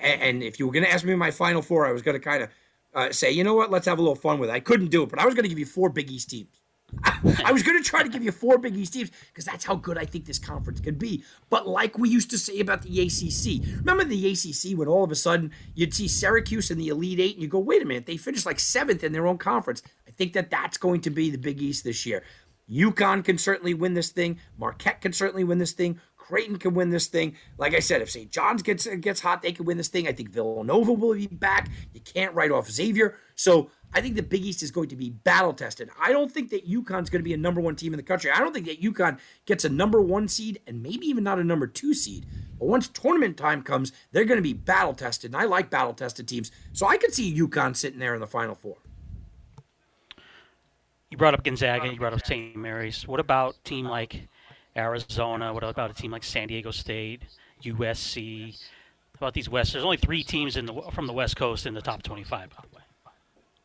And if you were going to ask me my final four, I was going to kind of uh, say, you know what, let's have a little fun with it. I couldn't do it, but I was going to give you four Big East teams. <laughs> I was going to try to give you four Big East teams because that's how good I think this conference could be. But like we used to say about the ACC, remember the ACC when all of a sudden you'd see Syracuse in the Elite Eight and you go, wait a minute, they finished like seventh in their own conference. I think that that's going to be the Big East this year. UConn can certainly win this thing. Marquette can certainly win this thing. Creighton can win this thing. Like I said, if St. John's gets gets hot, they can win this thing. I think Villanova will be back. You can't write off Xavier. So I think the Big East is going to be battle tested. I don't think that UConn's going to be a number one team in the country. I don't think that UConn gets a number one seed and maybe even not a number two seed. But once tournament time comes, they're going to be battle tested. And I like battle tested teams. So I could see UConn sitting there in the Final Four. You brought up Gonzaga, you brought up St. Mary's. What about a team like Arizona? What about a team like San Diego State, USC? How about these West? There's only three teams in the from the West Coast in the top 25, by the way.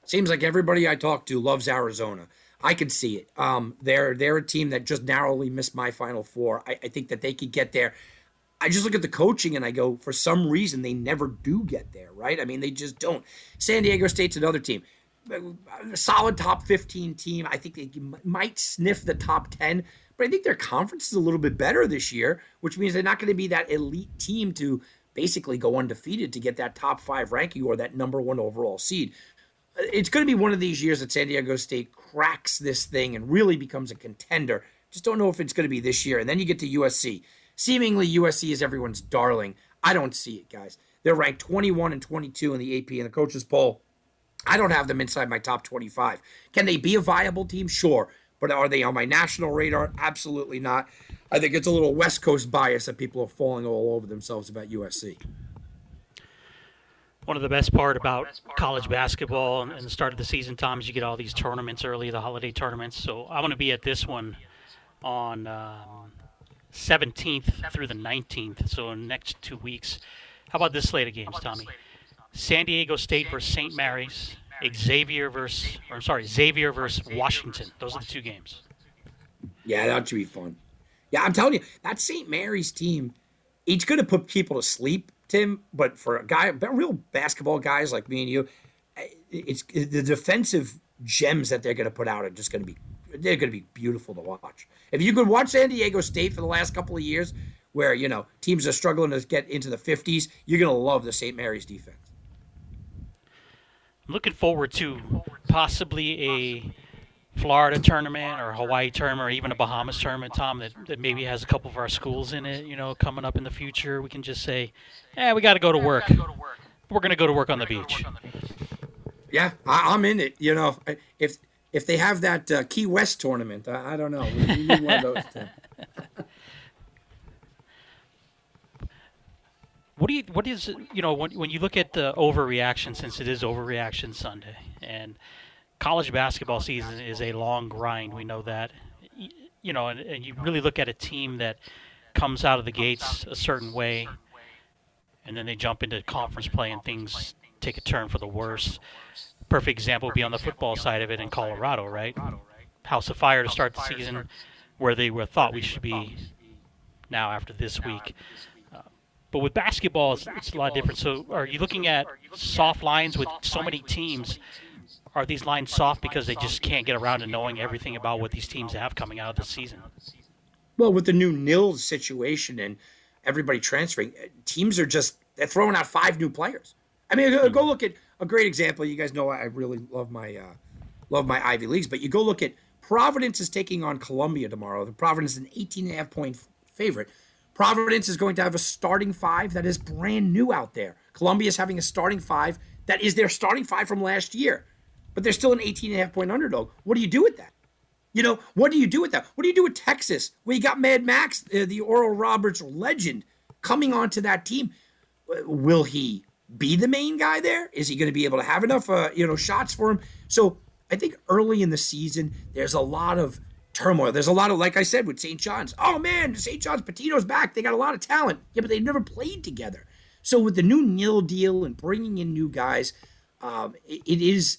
Seems like everybody I talk to loves Arizona. I can see it. Um, they're they're a team that just narrowly missed my Final Four. I, I think that they could get there. I just look at the coaching and I go, for some reason, they never do get there, right? I mean, they just don't. San Diego State's another team. A solid top 15 team. I think they might sniff the top 10, but I think their conference is a little bit better this year, which means they're not going to be that elite team to basically go undefeated to get that top five ranking or that number one overall seed. It's going to be one of these years that San Diego State cracks this thing and really becomes a contender. Just don't know if it's going to be this year. And then you get to USC. Seemingly, USC is everyone's darling. I don't see it, guys. They're ranked 21 and 22 in the AP and the coaches poll. I don't have them inside my top 25. Can they be a viable team? Sure. But are they on my national radar? Absolutely not. I think it's a little West Coast bias that people are falling all over themselves about USC. One of the best part about college basketball and the start of the season, Tom, is you get all these tournaments early, the holiday tournaments. So I want to be at this one on um, 17th through the 19th, so next two weeks. How about this slate of games, Tommy? San Diego State versus St. Mary's, Xavier versus, or I'm sorry, Xavier versus Washington. Those are the two games. Yeah, that should be fun. Yeah, I'm telling you, that St. Mary's team, it's going to put people to sleep, Tim. But for a guy, real basketball guys like me and you, it's the defensive gems that they're going to put out are just going to be they're going to be beautiful to watch. If you could watch San Diego State for the last couple of years, where you know teams are struggling to get into the 50s, you're going to love the St. Mary's defense. I'm looking forward to possibly a Florida tournament or Hawaii tournament or even a Bahamas tournament, Tom, that, that maybe has a couple of our schools in it, you know, coming up in the future. We can just say, yeah, we got to go to work. We're going to go to work on the beach. Yeah, I, am in it. You know, if if they have that uh, Key West tournament, I, I don't know. We, we need one of those. <laughs> what do you what is you know when when you look at the overreaction since it is overreaction Sunday and college basketball season is a long grind. We know that. You know, and, and you really look at a team that comes out of the gates a certain way, and then they jump into conference play and things take a turn for the worse. Perfect example would be on the football side of it in Colorado, right? House of Fire to start the season, where they were thought we should be now after this week. Uh, but with basketball, it's, it's a lot different. So, are you looking at soft lines with so many teams? Are these lines soft because they just can't get around to knowing everything about what these teams have coming out of the season? Well, with the new NIL's situation and everybody transferring, teams are just they're throwing out five new players. I mean, mm-hmm. go look at a great example. You guys know I really love my uh, love my Ivy leagues, but you go look at Providence is taking on Columbia tomorrow. The Providence is an 18 and a half point favorite. Providence is going to have a starting five that is brand new out there. Columbia is having a starting five that is their starting five from last year but they're still an 18 and a half point underdog. What do you do with that? You know, what do you do with that? What do you do with Texas, where you got Mad Max, uh, the Oral Roberts legend, coming onto that team? Will he be the main guy there? Is he going to be able to have enough, uh, you know, shots for him? So I think early in the season, there's a lot of turmoil. There's a lot of, like I said, with St. John's. Oh man, St. John's Pitino's back. They got a lot of talent. Yeah, but they've never played together. So with the new NIL deal and bringing in new guys, um, it, it is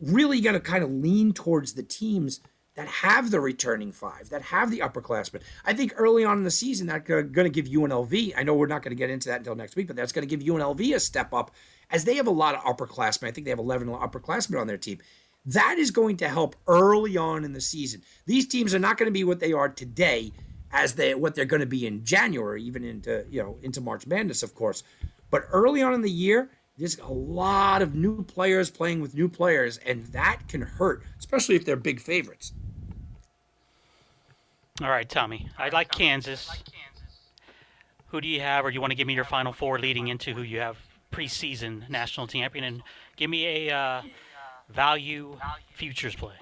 really got to kind of lean towards the teams that have the returning five, that have the upperclassmen. I think early on in the season, that's going to give UNLV. I know we're not going to get into that until next week, but that's going to give UNLV a step up as they have a lot of upperclassmen. I think they have 11 upperclassmen on their team. That is going to help early on in the season. These teams are not going to be what they are today as they what they're going to be in January, even into you know into March Madness, of course. But early on in the year, there's a lot of new players playing with new players, and that can hurt, especially if they're big favorites. All right, Tommy. I like Kansas. Who do you have, or do you want to give me your final four leading into who you have preseason national champion? And give me a uh, value futures play.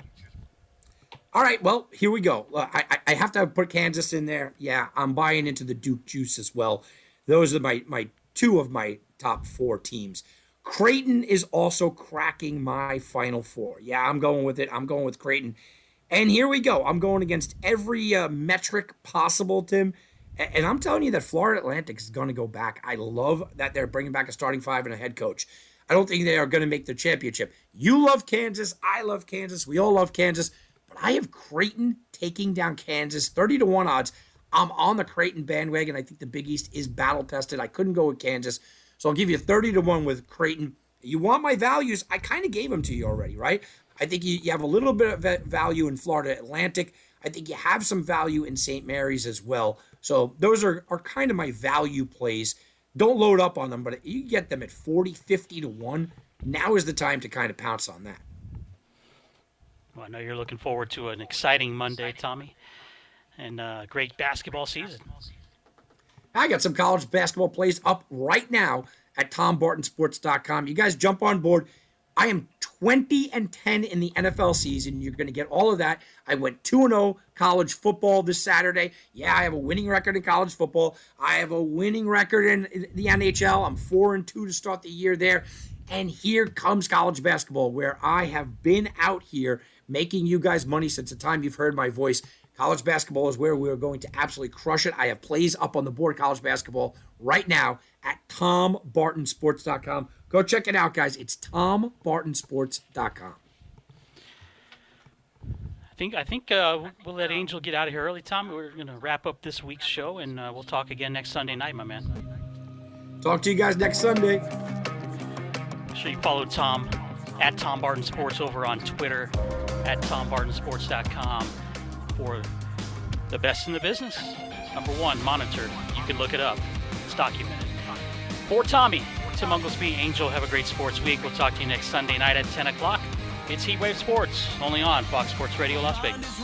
All right, well, here we go. I, I have to put Kansas in there. Yeah, I'm buying into the Duke juice as well. Those are my, my two of my top four teams. Creighton is also cracking my final four. Yeah, I'm going with it. I'm going with Creighton. And here we go. I'm going against every uh, metric possible, Tim. And I'm telling you that Florida Atlantic is going to go back. I love that they're bringing back a starting five and a head coach. I don't think they are going to make the championship. You love Kansas. I love Kansas. We all love Kansas. But I have Creighton taking down Kansas, 30 to 1 odds. I'm on the Creighton bandwagon. I think the Big East is battle tested. I couldn't go with Kansas. So I'll give you 30 to 1 with Creighton. You want my values? I kind of gave them to you already, right? I think you, you have a little bit of value in Florida Atlantic. I think you have some value in St. Mary's as well. So those are, are kind of my value plays don't load up on them, but you get them at 40, 50 to 1. Now is the time to kind of pounce on that. Well, I know you're looking forward to an exciting Monday, Tommy, and a great basketball season. I got some college basketball plays up right now at tombartonsports.com. You guys jump on board. I am 20 and 10 in the NFL season. You're going to get all of that. I went 2 0 college football this Saturday. Yeah, I have a winning record in college football. I have a winning record in the NHL. I'm 4 and 2 to start the year there. And here comes college basketball, where I have been out here making you guys money since the time you've heard my voice. College basketball is where we're going to absolutely crush it. I have plays up on the board, college basketball, right now at tombartonsports.com. Go check it out, guys. It's tombartonsports.com. I think I think uh, we'll let Angel get out of here early, Tom. We're going to wrap up this week's show, and uh, we'll talk again next Sunday night, my man. Talk to you guys next Sunday. Make sure you follow Tom at Tom Barton Sports over on Twitter, at tombartonsports.com for the best in the business. Number one, monitored. You can look it up. It's documented. For Tommy, Tim Unglesby, Angel, have a great sports week. We'll talk to you next Sunday night at 10 o'clock. It's Heatwave Sports, only on Fox Sports Radio Las Vegas.